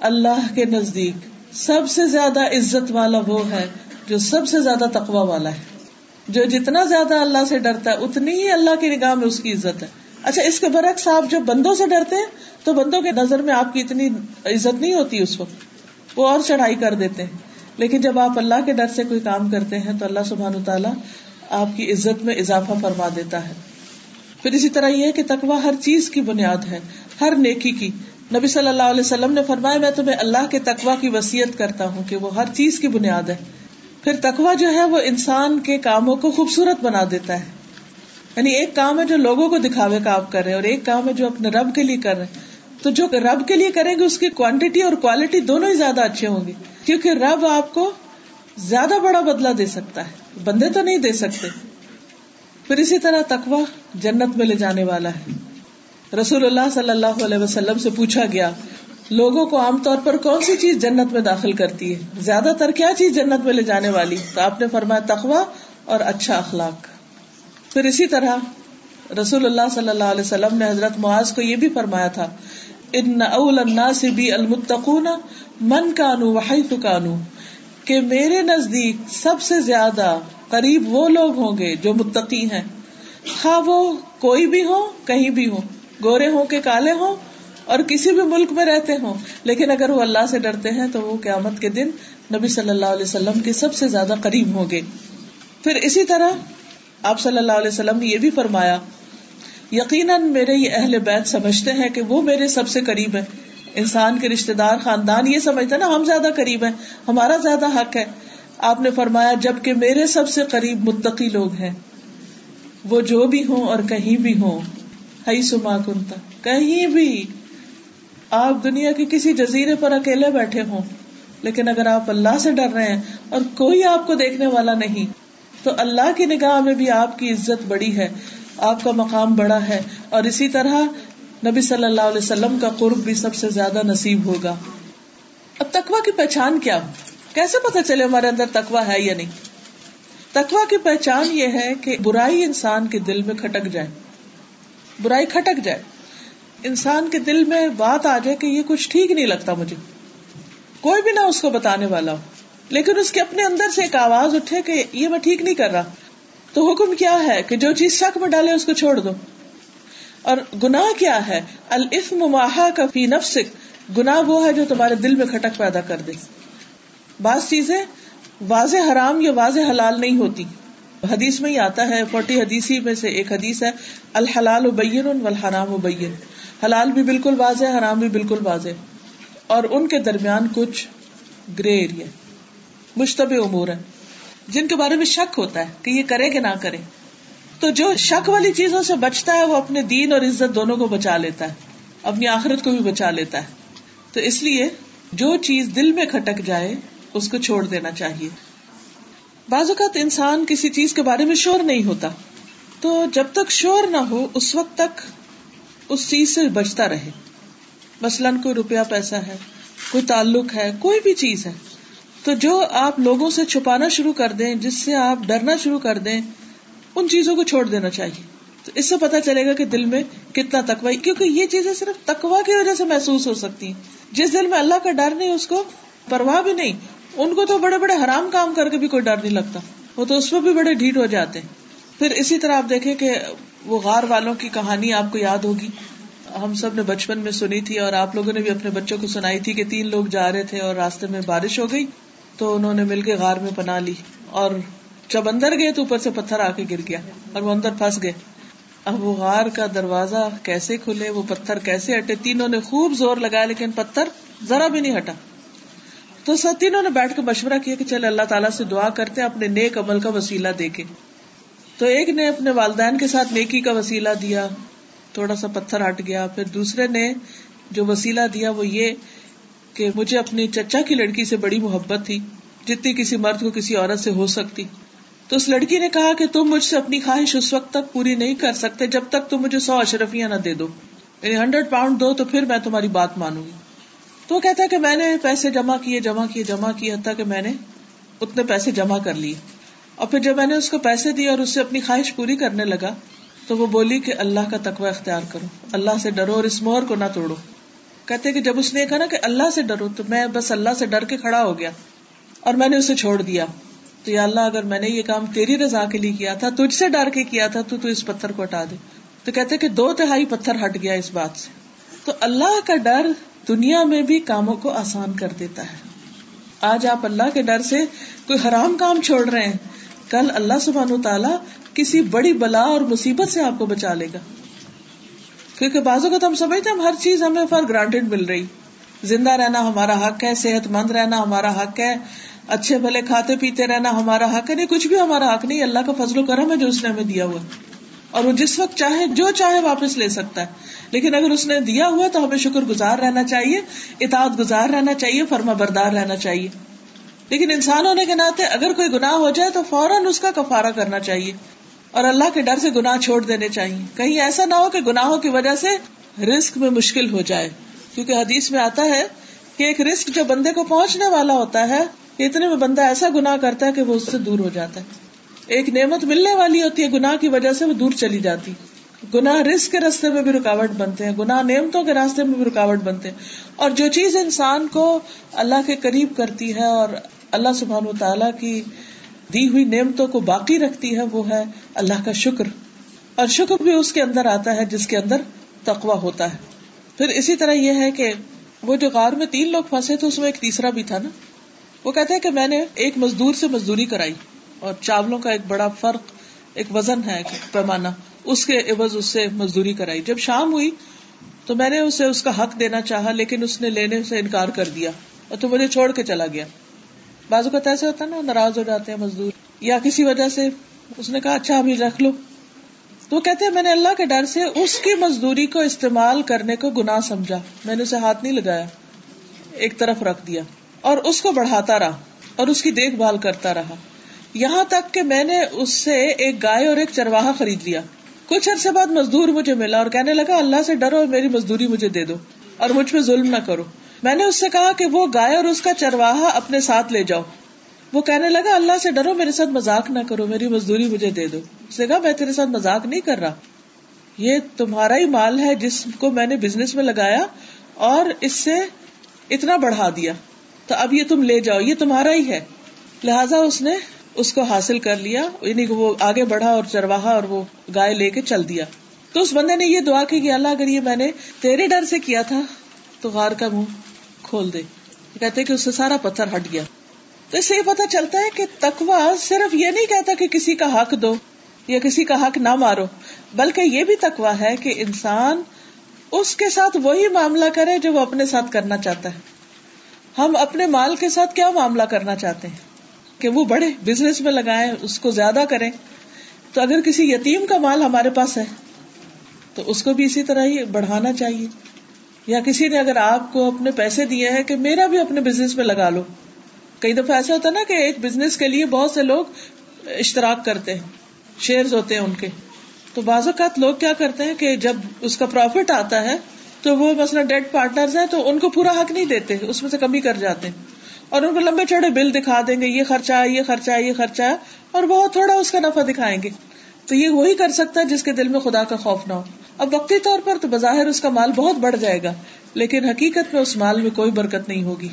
اللہ کے نزدیک سب سے زیادہ عزت والا وہ ہے جو سب سے زیادہ تقوی والا ہے۔ جو جتنا زیادہ اللہ سے ڈرتا ہے، اتنی ہی اللہ کی نگاہ میں اس کی عزت ہے۔ اچھا اس کے برعکس آپ جب بندوں سے ڈرتے ہیں، تو بندوں کے نظر میں آپ کی اتنی عزت نہیں ہوتی اس وقت۔ وہ اور چڑھائی کر دیتے ہیں۔ لیکن جب آپ اللہ کے ڈر سے کوئی کام کرتے ہیں تو اللہ سبحان تعالیٰ آپ کی عزت میں اضافہ فرما دیتا ہے۔ پھر اسی طرح یہ کہ تقوا ہر چیز کی بنیاد ہے، ہر نیکی کی۔ نبی صلی اللہ علیہ وسلم نے فرمایا، میں تمہیں اللہ کے تقوا کی وسیعت کرتا ہوں کہ وہ ہر چیز کی بنیاد ہے۔ پھر تقوا جو ہے وہ انسان کے کاموں کو خوبصورت بنا دیتا ہے۔ یعنی ایک کام ہے جو لوگوں کو دکھاوے کا آپ کر رہے ہیں اور ایک کام ہے جو اپنے رب کے لیے کر رہے ہیں۔ تو جو رب کے لیے کریں گے اس کی کوانٹیٹی اور کوالٹی دونوں ہی زیادہ اچھے ہوں گے۔ کیونکہ رب آپ کو زیادہ بڑا بدلا دے سکتا ہے۔ بندے تو نہیں دے سکتے۔ پھر اسی طرح تقوا جنت میں لے جانے والا ہے۔ رسول اللہ صلی اللہ علیہ وسلم سے پوچھا گیا، لوگوں کو عام طور پر کون سی چیز جنت میں داخل کرتی ہے؟ زیادہ تر کیا چیز جنت میں لے جانے والی؟ تو آپ نے فرمایا تقوا اور اچھا اخلاق۔ پھر اسی طرح رسول اللہ صلی اللہ علیہ وسلم نے حضرت معاذ کو یہ بھی فرمایا تھا ان اول الناس بی المتقون من کانو وحیت کانو، کہ میرے نزدیک سب سے زیادہ قریب وہ لوگ ہوں گے جو متقی ہیں۔ خواہ وہ کوئی بھی ہو کہیں بھی ہو گورے ہوں کہ کالے ہوں، اور کسی بھی ملک میں رہتے ہوں۔ لیکن اگر وہ اللہ سے ڈرتے ہیں تو وہ قیامت کے دن نبی صلی اللہ علیہ وسلم کے سب سے زیادہ قریب ہوں گے۔ پھر اسی طرح آپ صلی اللہ علیہ وسلم نے یہ بھی فرمایا یقیناً میرے یہ اہل بیت سمجھتے ہیں کہ وہ میرے سب سے قریب ہے انسان کے رشتے دار، خاندان یہ سمجھتے نا، ہم زیادہ قریب ہیں، ہمارا زیادہ حق ہے۔ آپ نے فرمایا، جبکہ میرے سب سے قریب متقی لوگ ہیں۔ وہ جو بھی ہوں اور کہیں بھی ہوں ہئی سما کنتا کہیں بھی۔ آپ دنیا کے کسی جزیرے پر اکیلے بیٹھے ہوں، لیکن اگر آپ اللہ سے ڈر رہے ہیں اور کوئی آپ کو دیکھنے والا نہیں، تو اللہ کی نگاہ میں بھی آپ کی عزت بڑی ہے۔ آپ کا مقام بڑا ہے اور اسی طرح نبی صلی اللہ علیہ وسلم کا قرب بھی سب سے زیادہ نصیب ہوگا۔ اب تکوا کی پہچان کیا؟ کیسے پتا چلے ہمارے اندر تکوا ہے یا نہیں؟ تکوا کی پہچان یہ ہے کہ برائی انسان کے دل میں کھٹک جائے۔ برائی کھٹک جائے۔ انسان کے دل میں بات آ جائے کہ یہ کچھ ٹھیک نہیں لگتا مجھے۔ کوئی بھی نہ اس کو بتانے والا ہو۔ لیکن اس کے اپنے اندر سے ایک آواز اٹھے کہ یہ میں ٹھیک نہیں کر رہا۔ تو حکم کیا ہے کہ جو چیز شک میں ڈالے اس کو چھوڑ دو؟ اور گناہ کیا ہے؟ الفم ماہا کا فی نفسک، گناہ وہ ہے جو تمہارے دل میں کھٹک پیدا کر دے۔ بعض چیزیں واضح حرام یا واضح حلال نہیں ہوتی۔ حدیث میں ہی آتا ہے، فورٹی حدیثی میں سے ایک حدیث ہے، الحلال ابین والحرام ابین حلال بھی بالکل واضح، حرام بھی بالکل واضح۔ اور ان کے درمیان کچھ گرے ایریا مشتبہ امور ہے جن کے بارے میں شک ہوتا ہے کہ یہ کرے کہ نہ کرے۔ تو جو شک والی چیزوں سے بچتا ہے، وہ اپنے دین اور عزت دونوں کو بچا لیتا ہے، اپنی آخرت کو بھی بچا لیتا ہے۔ تو اس لیے جو چیز دل میں کھٹک جائے، اس کو چھوڑ دینا چاہیے۔ بعض اوقات انسان کسی چیز کے بارے میں شور نہیں ہوتا۔ تو جب تک شور نہ ہو، اس وقت تک اس چیز سے بچتا رہے۔ مثلاً کوئی روپیہ پیسہ ہے، کوئی تعلق ہے، کوئی بھی چیز ہے۔ تو جو آپ لوگوں سے چھپانا شروع کر دیں، جس سے آپ ڈرنا شروع کر دیں، ان چیزوں کو چھوڑ دینا چاہیے۔ تو اس سے پتا چلے گا کہ دل میں کتنا تکوا کیونکہ یہ چیزیں صرف تکوا کی وجہ سے محسوس ہو سکتی ہیں۔ جس دل میں اللہ کا ڈر نہیں، اس کو پرواہ بھی نہیں۔ ان کو تو بڑے بڑے حرام کام کر کے بھی کوئی ڈر نہیں لگتا۔ وہ تو اس میں بھی بڑے ڈھیٹ ہو جاتے ہیں۔ پھر اسی طرح آپ دیکھیں کہ وہ غار والوں کی کہانی آپ کو یاد ہوگی۔ ہم سب نے بچپن میں سنی تھی اور آپ لوگوں نے بھی اپنے بچوں کو سنائی تھی کہ تین لوگ جا رہے تھے اور راستے میں بارش ہو گئی۔ تو انہوں نے مل کے غار میں پناہ لی اور جب اندر گئے تو اوپر سے پتھر آ کے گر گیا اور وہ اندر پھنس گئے۔ اب وہ غار کا دروازہ کیسے کھلے، وہ پتھر کیسے ہٹے؟ تینوں نے خوب زور لگایا لیکن پتھر ذرا بھی نہیں ہٹا۔ تو سب تینوں نے بیٹھ کے مشورہ کیا کہ چل اللہ تعالیٰ سے دعا کرتے اپنے نیک عمل کا وسیلہ دے کے۔ تو ایک نے اپنے والدین کے ساتھ نیکی کا وسیلہ دیا، تھوڑا سا پتھر ہٹ گیا۔ پھر دوسرے نے جو وسیلہ دیا وہ یہ کہ مجھے اپنی چچا کی لڑکی سے بڑی محبت تھی، جتنی کسی مرد کو کسی عورت سے ہو سکتی۔ تو اس لڑکی نے کہا کہ تم مجھ سے اپنی خواہش اس وقت تک پوری نہیں کر سکتے جب تک تم مجھے سو اشرفیاں نہ دے دو۔ یعنی ہنڈریڈ پاؤنڈ دو تو پھر میں تمہاری بات مانوں گی۔ تو وہ کہتا ہے کہ میں نے پیسے جمع کیے جمع کیے جمع کیے، حتیٰ کہ میں نے اتنے پیسے جمع کر لیے۔ اور پھر جب میں نے اس کو پیسے دیے اور اس سے اپنی خواہش پوری کرنے لگا تو وہ بولی کہ اللہ کا تقوی اختیار کرو۔ اللہ سے ڈرو اور اس مور کو نہ توڑو۔ کہتے کہ جب اس نے کہا نا کہ اللہ سے ڈرو، تو میں بس اللہ سے ڈر کے کھڑا ہو گیا اور میں نے اسے چھوڑ دیا۔ تو یا اللہ، اگر میں نے یہ کام تیری رضا کے لیے کیا تھا، تجھ سے ڈر کے کیا تھا، تو تو اس پتھر کو ہٹا دے۔ تو کہتے کہ دو تہائی پتھر ہٹ گیا اس بات سے۔ تو اللہ کا ڈر دنیا میں بھی کاموں کو آسان کر دیتا ہے۔ آج آپ اللہ کے ڈر سے کوئی حرام کام چھوڑ رہے ہیں، کل اللہ سبحان و تعالیٰ کسی بڑی بلا اور مصیبت سے آپ کو بچا لے گا۔ کیونکہ بازو کا تو ہم سمجھتے ہیں ہر چیز ہمیں فار گرانٹیڈ مل رہی۔ زندہ رہنا ہمارا حق ہے صحت مند رہنا ہمارا حق ہے، اچھے بھلے کھاتے پیتے رہنا ہمارا حق ہے۔ نہیں، کچھ بھی ہمارا حق نہیں، اللہ کا فضل و کرم ہے جو اس نے ہمیں دیا ہوا اور وہ جس وقت چاہے، جو چاہے واپس لے سکتا ہے۔ لیکن اگر اس نے دیا ہوا تو ہمیں شکر گزار رہنا چاہیے، اطاعت گزار رہنا چاہیے، فرما بردار رہنا چاہیے۔ لیکن انسان ہونے کے ناطے اگر کوئی گناہ ہو جائے تو فوراً اس کا کفارہ کرنا چاہیے۔ اور اللہ کے ڈر سے گناہ چھوڑ دینے چاہیے۔ کہیں ایسا نہ ہو کہ گناہوں کی وجہ سے رسک میں مشکل ہو جائے۔ کیونکہ حدیث میں آتا ہے کہ ایک رسک جو بندے کو پہنچنے والا ہوتا ہے اتنے میں بندہ ایسا گنا کرتا ہے کہ وہ اس سے دور ہو جاتا ہے۔ ایک نعمت ملنے والی ہوتی ہے، گناہ کی وجہ سے وہ دور چلی جاتی۔ گناہ رسک کے راستے میں بھی رکاوٹ بنتے ہیں، گناہ نعمتوں کے راستے میں بھی رکاوٹ بنتے ہیں۔ اور جو چیز انسان کو اللہ کے قریب کرتی ہے اور اللہ سبحان و تعالیٰ کی دی ہوئی نعمتوں کو باقی رکھتی ہے، وہ ہے اللہ کا شکر۔ اور شکر بھی اس کے اندر آتا ہے جس کے اندر تقوا ہوتا ہے۔ پھر اسی طرح یہ ہے کہ وہ جو غار میں تین لوگ پھنسے تھے، اس میں ایک تیسرا بھی تھا نا۔ وہ کہتے ہیں کہ میں نے ایک مزدور سے مزدوری کرائی۔ اور چاولوں کا ایک بڑا فرق، ایک وزن ہے پیمانہ۔ اس کے عوض اس سے مزدوری کرائی۔ جب شام ہوئی تو میں نے اسے اس کا حق دینا چاہا، لیکن اس نے لینے سے انکار کر دیا اور تو مجھے چھوڑ کے چلا گیا۔ بازو کا ایسے ہوتا ہے نا، ناراض ہو جاتے ہیں مزدور، یا کسی وجہ سے اس نے کہا اچھا ابھی رکھ لو۔ تو کہتے ہیں، میں نے اللہ کے ڈر سے اس کی مزدوری کو استعمال کرنے کو گناہ سمجھا۔ میں نے اسے ہاتھ نہیں لگایا، ایک طرف رکھ دیا۔ اور اس کو بڑھاتا رہا، اور اس کی دیکھ بھال کرتا رہا۔ یہاں تک کہ میں نے اس سے ایک گائے اور ایک چرواہا خرید لیا۔ کچھ عرصے بعد مزدور مجھے ملا اور کہنے لگا، اللہ سے ڈرو اور میری مزدوری مجھے دے دو، اور مجھ پہ ظلم نہ کرو۔ میں نے اس سے کہا کہ وہ گائے اور اس کا چرواہا اپنے ساتھ لے جاؤ۔ وہ کہنے لگا، اللہ سے ڈرو، میرے ساتھ مزاق نہ کرو، میری مزدوری مجھے دے دو۔ اس نے کہا، میں تیرے ساتھ مزاق نہیں کر رہا۔ یہ تمہارا ہی مال ہے جس کو میں نے بزنس میں لگایا اور اس سے اتنا بڑھا دیا۔ تو اب یہ تم لے جاؤ، یہ تمہارا ہی ہے۔ لہذا اس نے اس کو حاصل کر لیا یعنی وہ آگے بڑھا اور چرواہا اور وہ گائے لے کے چل دیا۔ تو اس بندے نے یہ دعا کی کہ اللہ، اگر یہ میں نے تیرے ڈر سے کیا تھا تو غار کا منہ کھول دے۔ کہتے کہ اس سے سارا پتھر ہٹ گیا۔ تو اس سے یہ پتا چلتا ہے کہ تکوا صرف یہ نہیں کہتا کہ کسی کا حق دو یا کسی کا حق نہ مارو، بلکہ یہ بھی تکوا ہے کہ انسان اس کے ساتھ وہی معاملہ کرے جو وہ اپنے ساتھ کرنا چاہتا ہے۔ ہم اپنے مال کے ساتھ کیا معاملہ کرنا چاہتے ہیں؟ کہ وہ بڑے بزنس میں لگائیں، اس کو زیادہ کریں۔ تو اگر کسی یتیم کا مال ہمارے پاس ہے، تو اس کو بھی اسی طرح ہی بڑھانا چاہیے۔ یا کسی نے اگر آپ کو اپنے پیسے دیے ہیں کہ میرا بھی اپنے بزنس میں لگا لو۔ کئی دفعہ ایسا ہوتا ہے نا کہ ایک بزنس کے لیے بہت سے لوگ اشتراک کرتے ہیں شیئر ہوتے ہیں ان کے۔ تو بعض اوقات لوگ کیا کرتے ہیں کہ جب اس کا پروفٹ آتا ہے تو وہ مثلا ڈیڈ پارٹنر ہیں تو ان کو پورا حق نہیں دیتے، اس میں سے کمی کر جاتے ہیں۔ اور ان کو لمبے چوڑے بل دکھا دیں گے، یہ خرچہ ہے، یہ خرچہ ہے، یہ خرچہ ہے اور بہت تھوڑا اس کا نفع دکھائیں گے۔ تو یہ وہی کر سکتا ہے جس کے دل میں خدا کا خوف نہ ہو۔ اب وقتی طور پر تو بظاہر اس کا مال بہت بڑھ جائے گا، لیکن حقیقت میں اس مال میں کوئی برکت نہیں ہوگی۔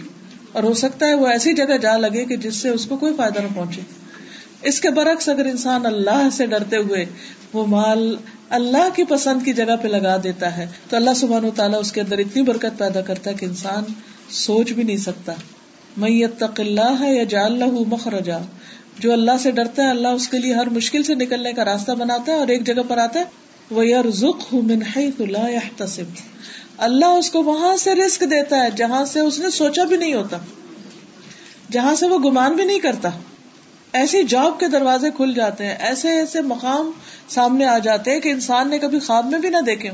اور ہو سکتا ہے وہ ایسی جگہ جا لگے کہ جس سے اس کو کوئی فائدہ نہ پہنچے۔ اس کے برعکس اگر انسان اللہ سے ڈرتے ہوئے وہ مال اللہ کی پسند کی جگہ پہ لگا دیتا ہے، تو اللہ سبحان و تعالیٰ اس کے اندر اتنی برکت پیدا کرتا ہے کہ انسان سوچ بھی نہیں سکتا۔ میت اللہ ہے یا جال مخرجا جو اللہ سے ڈرتا ہے، اللہ اس کے لیے ہر مشکل سے نکلنے کا راستہ بناتا ہے اور ایک جگہ پر آتا ہے۔ وہ یار رخ اللہ اس کو وہاں سے رسک دیتا ہے، جہاں سے اس نے سوچا بھی نہیں ہوتا۔ جہاں سے وہ گمان بھی نہیں کرتا۔ ایسی جاب کے دروازے کھل جاتے ہیں، ایسے ایسے مقام سامنے آ جاتے ہیں کہ انسان نے کبھی خواب میں بھی نہ دیکھے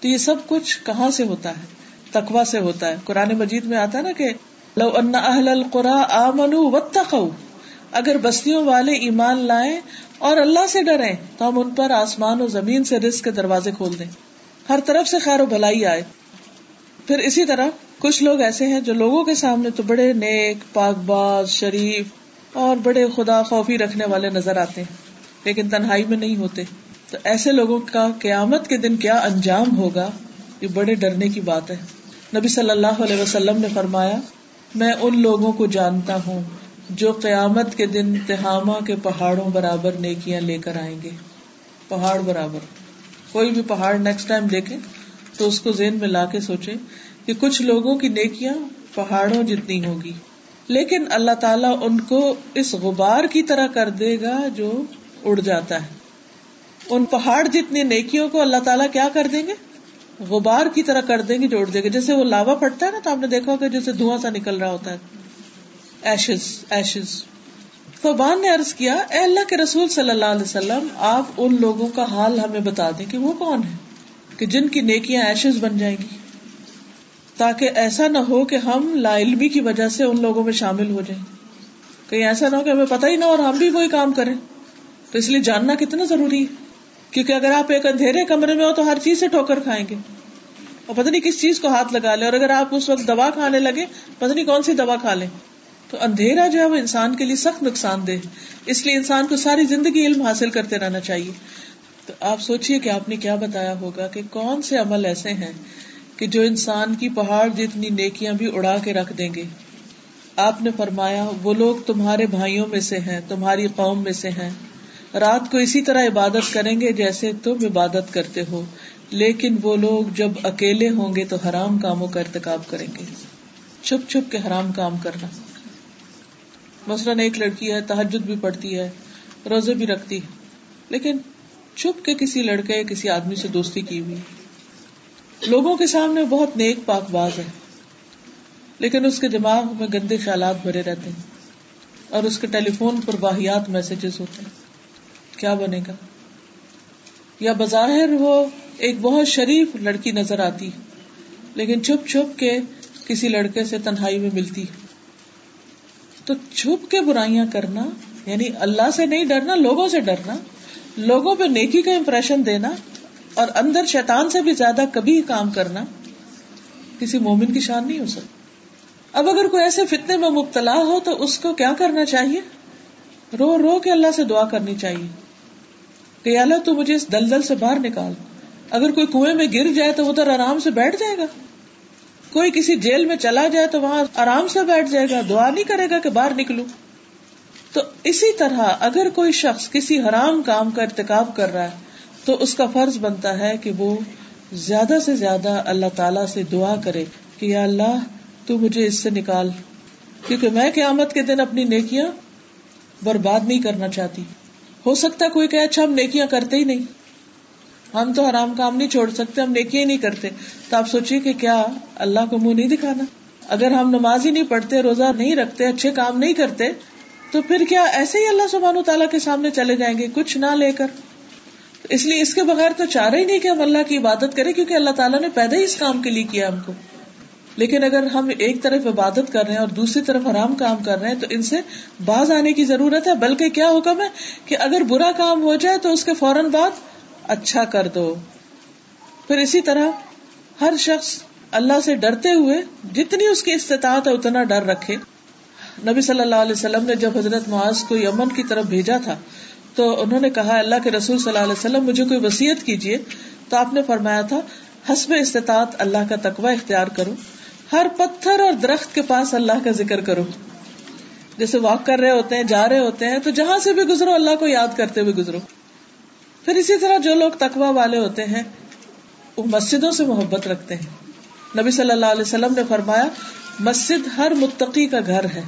تو یہ سب کچھ کہاں سے ہوتا ہے؟ تقوا سے ہوتا ہے۔ قرآن مجید میں آتا ہے نا کہ لو ان اہل القرا آمنوا واتقوا۔ اگر بستیوں والے ایمان لائیں اور اللہ سے ڈریں، تو ہم ان پر آسمان و زمین سے رزق کے دروازے کھول دیں۔ ہر طرف سے خیر و بھلائی آئے۔ پھر اسی طرح کچھ لوگ ایسے ہیں جو لوگوں کے سامنے تو بڑے نیک، پاک، باز، شریف اور بڑے خدا خوفی رکھنے والے نظر آتے ہیں، لیکن تنہائی میں نہیں ہوتے۔ تو ایسے لوگوں کا قیامت کے دن کیا انجام ہوگا؟ یہ بڑے ڈرنے کی بات ہے۔ نبی صلی اللہ علیہ وسلم نے فرمایا، میں ان لوگوں کو جانتا ہوں جو قیامت کے دن تہامہ کے پہاڑوں برابر نیکیاں لے کر آئیں گے۔ پہاڑ برابر۔ کوئی بھی پہاڑ نیکسٹ ٹائم دیکھے تو اس کو ذہن میں لا کے سوچے کہ کچھ لوگوں کی نیکیاں پہاڑوں جتنی ہوگی۔ لیکن اللہ تعالیٰ ان کو اس غبار کی طرح کر دے گا جو اڑ جاتا ہے۔ ان پہاڑ جتنی نیکیوں کو اللہ تعالیٰ کیا کر دیں گے؟ غبار کی طرح کر دیں گے جوڑ دیں گے جیسے وہ لاوا پھٹتا ہے نا تو آپ نے دیکھا ہوگا جیسے دھواں سا نکل رہا ہوتا ہے۔ ایشز ایشز فبان نے ارض کیا، اے اللہ کے رسول صلی اللہ علیہ وسلم، آپ ان لوگوں کا حال ہمیں بتا دیں کہ وہ کون ہے کہ جن کی نیکیاں ایشز بن جائیں گی تاکہ ایسا نہ ہو کہ ہم لا علمی کی وجہ سے ان لوگوں میں شامل ہو جائیں۔ کہیں ایسا نہ ہو کہ ہمیں پتہ ہی نہ اور ہم بھی وہی کام کریں۔ تو اس لیے جاننا کتنا ضروری ہے۔ کیونکہ اگر آپ ایک اندھیرے کمرے میں ہو تو ہر چیز سے ٹھوکر کھائیں گے۔ اور پتہ نہیں کس چیز کو ہاتھ لگا لے اور اگر آپ اس وقت دوا کھانے لگے، پتہ نہیں کون سی دوا کھا لیں۔ تو اندھیرا جو ہے وہ انسان کے لیے سخت نقصان دہ اس لیے انسان کو ساری زندگی علم حاصل کرتے رہنا چاہیے۔ تو آپ سوچیے کہ آپ نے کیا بتایا ہوگا کہ کون سے عمل ایسے ہیں کہ جو انسان کی پہاڑ جتنی نیکیاں بھی اڑا کے رکھ دیں گے۔ آپ نے فرمایا، وہ لوگ تمہارے بھائیوں میں سے ہیں، تمہاری قوم میں سے ہیں۔ رات کو اسی طرح عبادت کریں گے جیسے تم عبادت کرتے ہو۔ لیکن وہ لوگ جب اکیلے ہوں گے تو حرام کاموں کا ارتکاب کریں گے۔ چھپ چھپ کے حرام کام کرنا۔ مثلاً ایک لڑکی ہے تحجد بھی پڑتی ہے، روزے بھی رکھتی ہے۔ لیکن چھپ کے کسی لڑکے یا کسی آدمی سے دوستی کی ہوئی۔ لوگوں کے سامنے بہت نیک پاک باز ہے، لیکن اس کے دماغ میں گندے خیالات بھرے رہتے ہیں اور اس کے ٹیلی فون پر واحد میسجز ہوتے ہیں۔ کیا بنے گا؟ یا بظاہر وہ ایک بہت شریف لڑکی نظر آتی لیکن چھپ چھپ کے کسی لڑکے سے تنہائی میں ملتی تو چھپ کے برائیاں کرنا یعنی اللہ سے نہیں ڈرنا، لوگوں سے ڈرنا، لوگوں پہ نیکی کا امپریشن دینا اور اندر شیطان سے بھی زیادہ کبھی کام کرنا، کسی مومن کی شان نہیں ہو سکتی۔ اب اگر کوئی ایسے فتنے میں مبتلا ہو تو اس کو کیا کرنا چاہیے؟ رو رو کے اللہ سے دعا کرنی چاہیے۔ کہ اللہ تو مجھے اس دلدل سے باہر نکال۔ اگر کوئی کنویں میں گر جائے تو ادھر آرام سے بیٹھ جائے گا۔ کوئی کسی جیل میں چلا جائے تو وہاں آرام سے بیٹھ جائے گا، دعا نہیں کرے گا کہ باہر نکلو تو اسی طرح اگر کوئی شخص کسی حرام کام کا ارتکاب کر رہا ہے، تو اس کا فرض بنتا ہے کہ وہ زیادہ سے زیادہ اللہ تعالی سے دعا کرے کہ یا اللہ، تو مجھے اس سے نکال۔ کیونکہ میں قیامت کے دن اپنی نیکیاں برباد نہیں کرنا چاہتی۔ ہو سکتا ہے کوئی کہ اچھا ہم نیکیاں کرتے ہی نہیں۔ ہم تو حرام کام نہیں چھوڑ سکتے، ہم نیکیاں نہیں کرتے۔ تو آپ سوچیے کہ کیا اللہ کو منہ نہیں دکھانا؟ اگر ہم نماز ہی نہیں پڑھتے، روزہ نہیں رکھتے، اچھے کام نہیں کرتے، تو پھر کیا ایسے ہی اللہ سبحان و تعالیٰ کے سامنے چلے جائیں گے؟ کچھ نہ لے کر۔ اس لیے اس کے بغیر تو چاہ رہے ہی نہیں کہ ہم اللہ کی عبادت کریں، کیونکہ اللہ تعالیٰ نے پیدا ہی اس کام کے لیے کیا ہم کو۔ لیکن اگر ہم ایک طرف عبادت کر رہے ہیں اور دوسری طرف حرام کام کر رہے ہیں، تو ان سے باز آنے کی ضرورت ہے۔ بلکہ کیا حکم ہے کہ اگر برا کام ہو جائے تو اس کے فوراً بعد اچھا کر دو۔ پھر اسی طرح ہر شخص اللہ سے ڈرتے ہوئے جتنی اس کی استطاعت ہے اتنا ڈر رکھے۔ نبی صلی اللہ علیہ وسلم نے جب حضرت معاذ کو یمن کی طرف بھیجا تھا تو انہوں نے کہا، اللہ کے رسول صلی اللہ علیہ وسلم، مجھے کوئی وسیعت کیجیے تو آپ نے فرمایا تھا، حسب استطاعت اللہ کا تقوی اختیار کرو۔ ہر پتھر اور درخت کے پاس اللہ کا ذکر کرو۔ جیسے واک کر رہے ہوتے ہیں، جا رہے ہوتے ہیں، تو جہاں سے بھی گزرو، اللہ کو یاد کرتے ہوئے گزرو۔ پھر اسی طرح جو لوگ تقوا والے ہوتے ہیں، وہ مسجدوں سے محبت رکھتے ہیں۔ نبی صلی اللہ علیہ وسلم نے فرمایا، مسجد ہر متقی کا گھر ہے۔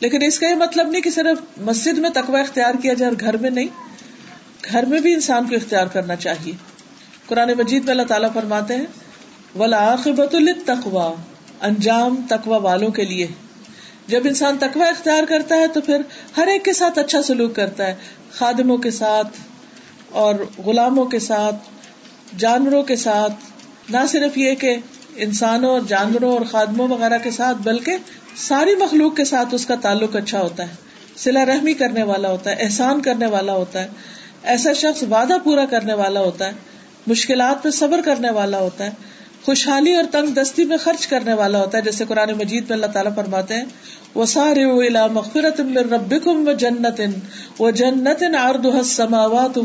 لیکن اس کا یہ مطلب نہیں کہ صرف مسجد میں تقوی اختیار کیا جائے اور گھر میں نہیں، گھر میں بھی انسان کو اختیار کرنا چاہیے۔ قرآن مجید میں اللہ تعالیٰ فرماتے ہیں ولاقبت التقوا انجام تقوا والوں کے لیے۔ جب انسان تقوا اختیار کرتا ہے تو پھر ہر ایک کے ساتھ اچھا سلوک کرتا ہے، خادموں کے ساتھ اور غلاموں کے ساتھ، جانوروں کے ساتھ، نہ صرف یہ کہ انسانوں اور جانوروں اور خادموں وغیرہ کے ساتھ، بلکہ ساری مخلوق کے ساتھ اس کا تعلق اچھا ہوتا ہے۔ سلا رحمی کرنے والا ہوتا ہے، احسان کرنے والا ہوتا ہے۔ ایسا شخص وعدہ پورا کرنے والا ہوتا ہے، مشکلات پہ صبر کرنے والا ہوتا ہے۔ خوشحالی اور تنگ دستی میں خرچ کرنے والا ہوتا ہے، جیسے قرآن مجید میں اللہ تعالیٰ فرماتے ہیں وہ سارے مغفرت رب و جنت و جنت آرد سماوات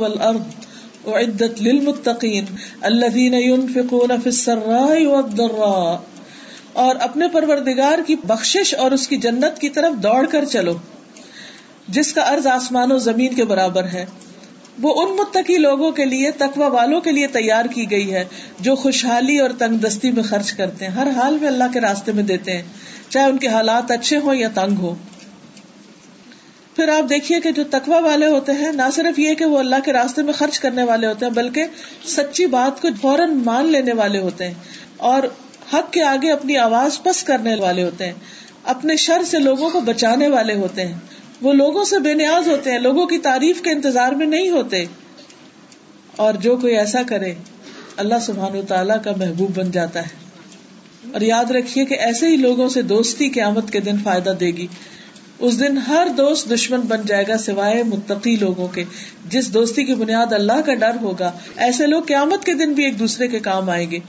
عدت للمتقین الذين ينفقون في السراء والضراء۔ اور اپنے پروردگار کی بخشش اور اس کی جنت کی طرف دوڑ کر چلو، جس کا ارض آسمان و زمین کے برابر ہے۔ وہ ان متقی لوگوں کے لیے تقوا والوں کے لیے تیار کی گئی ہے جو خوشحالی اور تنگ دستی میں خرچ کرتے ہیں۔ ہر حال میں اللہ کے راستے میں دیتے ہیں، چاہے ان کے حالات اچھے ہوں یا تنگ ہو پھر آپ دیکھیے کہ جو تقوا والے ہوتے ہیں، نہ صرف یہ کہ وہ اللہ کے راستے میں خرچ کرنے والے ہوتے ہیں، بلکہ سچی بات کو فوراً مان لینے والے ہوتے ہیں اور حق کے آگے اپنی آواز پس کرنے والے ہوتے ہیں۔ اپنے شر سے لوگوں کو بچانے والے ہوتے ہیں۔ وہ لوگوں سے بے نیاز ہوتے ہیں، لوگوں کی تعریف کے انتظار میں نہیں ہوتے۔ اور جو کوئی ایسا کرے، اللہ سبحان و تعالیٰ کا محبوب بن جاتا ہے۔ اور یاد رکھیے کہ ایسے ہی لوگوں سے دوستی قیامت کے دن فائدہ دے گی۔ اس دن ہر دوست دشمن بن جائے گا سوائے متقی لوگوں کے۔ جس دوستی کی بنیاد اللہ کا ڈر ہوگا، ایسے لوگ قیامت کے دن بھی ایک دوسرے کے کام آئیں گے۔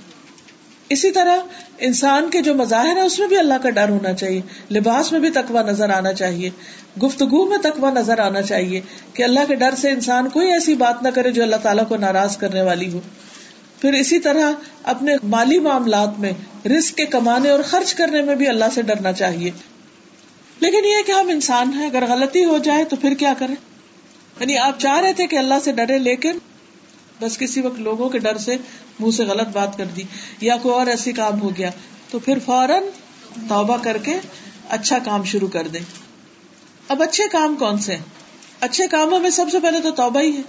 اسی طرح انسان کے جو مظاہر ہے اس میں بھی اللہ کا ڈر ہونا چاہیے۔ لباس میں بھی تقوا نظر آنا چاہیے۔ گفتگو میں تقوا نظر آنا چاہیے کہ اللہ کے ڈر سے انسان کوئی ایسی بات نہ کرے جو اللہ تعالیٰ کو ناراض کرنے والی ہو۔ پھر اسی طرح اپنے مالی معاملات میں رسک کے کمانے اور خرچ کرنے میں بھی اللہ سے ڈرنا چاہیے۔ لیکن یہ کہ ہم انسان ہیں، اگر غلطی ہو جائے تو پھر کیا کریں؟ یعنی آپ چاہ رہے تھے کہ اللہ سے ڈرے لیکن بس کسی وقت لوگوں کے ڈر سے منہ سے غلط بات کر دی یا کوئی اور ایسی کام ہو گیا تو پھر فوراً توبہ کر کے اچھا کام شروع کر دے اب اچھے کام کون سے اچھے کاموں میں سب سے پہلے تو توبہ ہی ہے۔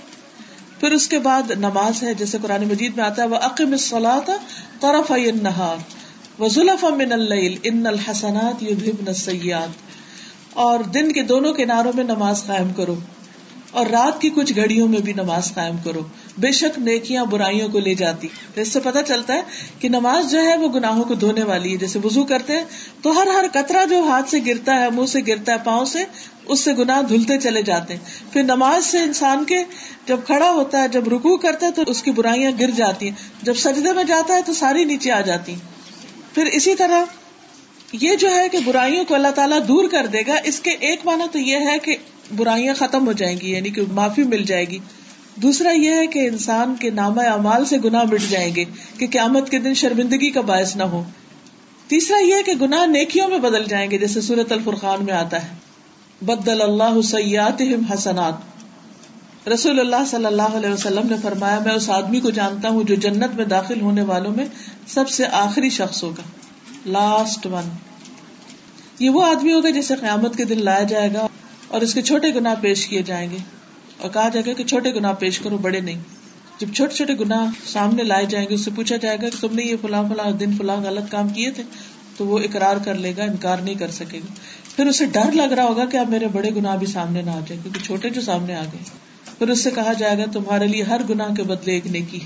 پھر اس کے بعد نماز ہے، جیسے قرآن مجید میں آتا ہے وہ عقم سلاد طرف نہار وہ ظلف من ان الحسنات یو سیاد اور دن کے دونوں کناروں میں نماز قائم کرو۔ اور رات کی کچھ گھڑیوں میں بھی نماز قائم کرو۔ بے شک نیکیاں برائیوں کو لے جاتی۔ اس سے پتا چلتا ہے کہ نماز جو ہے وہ گناہوں کو دھونے والی ہے۔ جیسے وزو کرتے ہیں تو ہر ہر قطرہ جو ہاتھ سے گرتا ہے، منہ سے گرتا ہے، پاؤں سے، اس سے گناہ دھلتے چلے جاتے ہیں۔ پھر نماز سے انسان کے جب کھڑا ہوتا ہے، جب رکو کرتا ہے تو اس کی برائیاں گر جاتی ہیں۔ جب سجدے میں جاتا ہے تو ساری نیچے آ جاتی پھر اسی طرح یہ جو ہے کہ برائیوں کو اللہ تعالیٰ دور کر دے گا، اس کے ایک معنی تو یہ ہے کہ برائیاں ختم ہو جائیں گی یعنی کہ معافی مل جائے گی۔ دوسرا یہ ہے کہ انسان کے نام اعمال سے گناہ مٹ جائیں گے کہ قیامت کے دن شرمندگی کا باعث نہ ہو۔ تیسرا یہ کہ گناہ نیکیوں میں بدل جائیں گے، جیسے سورت الفرقان میں آتا ہے۔ بدل اللہ سیات حسنات۔ رسول اللہ صلی اللہ علیہ وسلم نے فرمایا، میں اس آدمی کو جانتا ہوں جو جنت میں داخل ہونے والوں میں سب سے آخری شخص ہوگا۔ لاسٹ ون یہ وہ آدمی ہوگا جسے قیامت کے دن لایا جائے گا اور اس کے چھوٹے گنا پیش کیے جائیں گے اور کہا جائے گا کہ چھوٹے گنا پیش کرو، بڑے نہیں۔ جب چھوٹے چھوٹے گنا سامنے لائے جائیں گے، اس سے پوچھا جائے گا کہ تم نے یہ فلاں فلاں دن فلاں غلط کام کیے تھے؟ تو وہ اقرار کر لے گا، انکار نہیں کر سکے گا۔ پھر اسے ڈر لگ رہا ہوگا کہ اب میرے بڑے گنا بھی سامنے نہ آ جائے کیونکہ چھوٹے جو سامنے آ گئے۔ پھر اس سے کہا جائے گا، تمہارے لیے ہر گنا کے بدلے ایک نیکی۔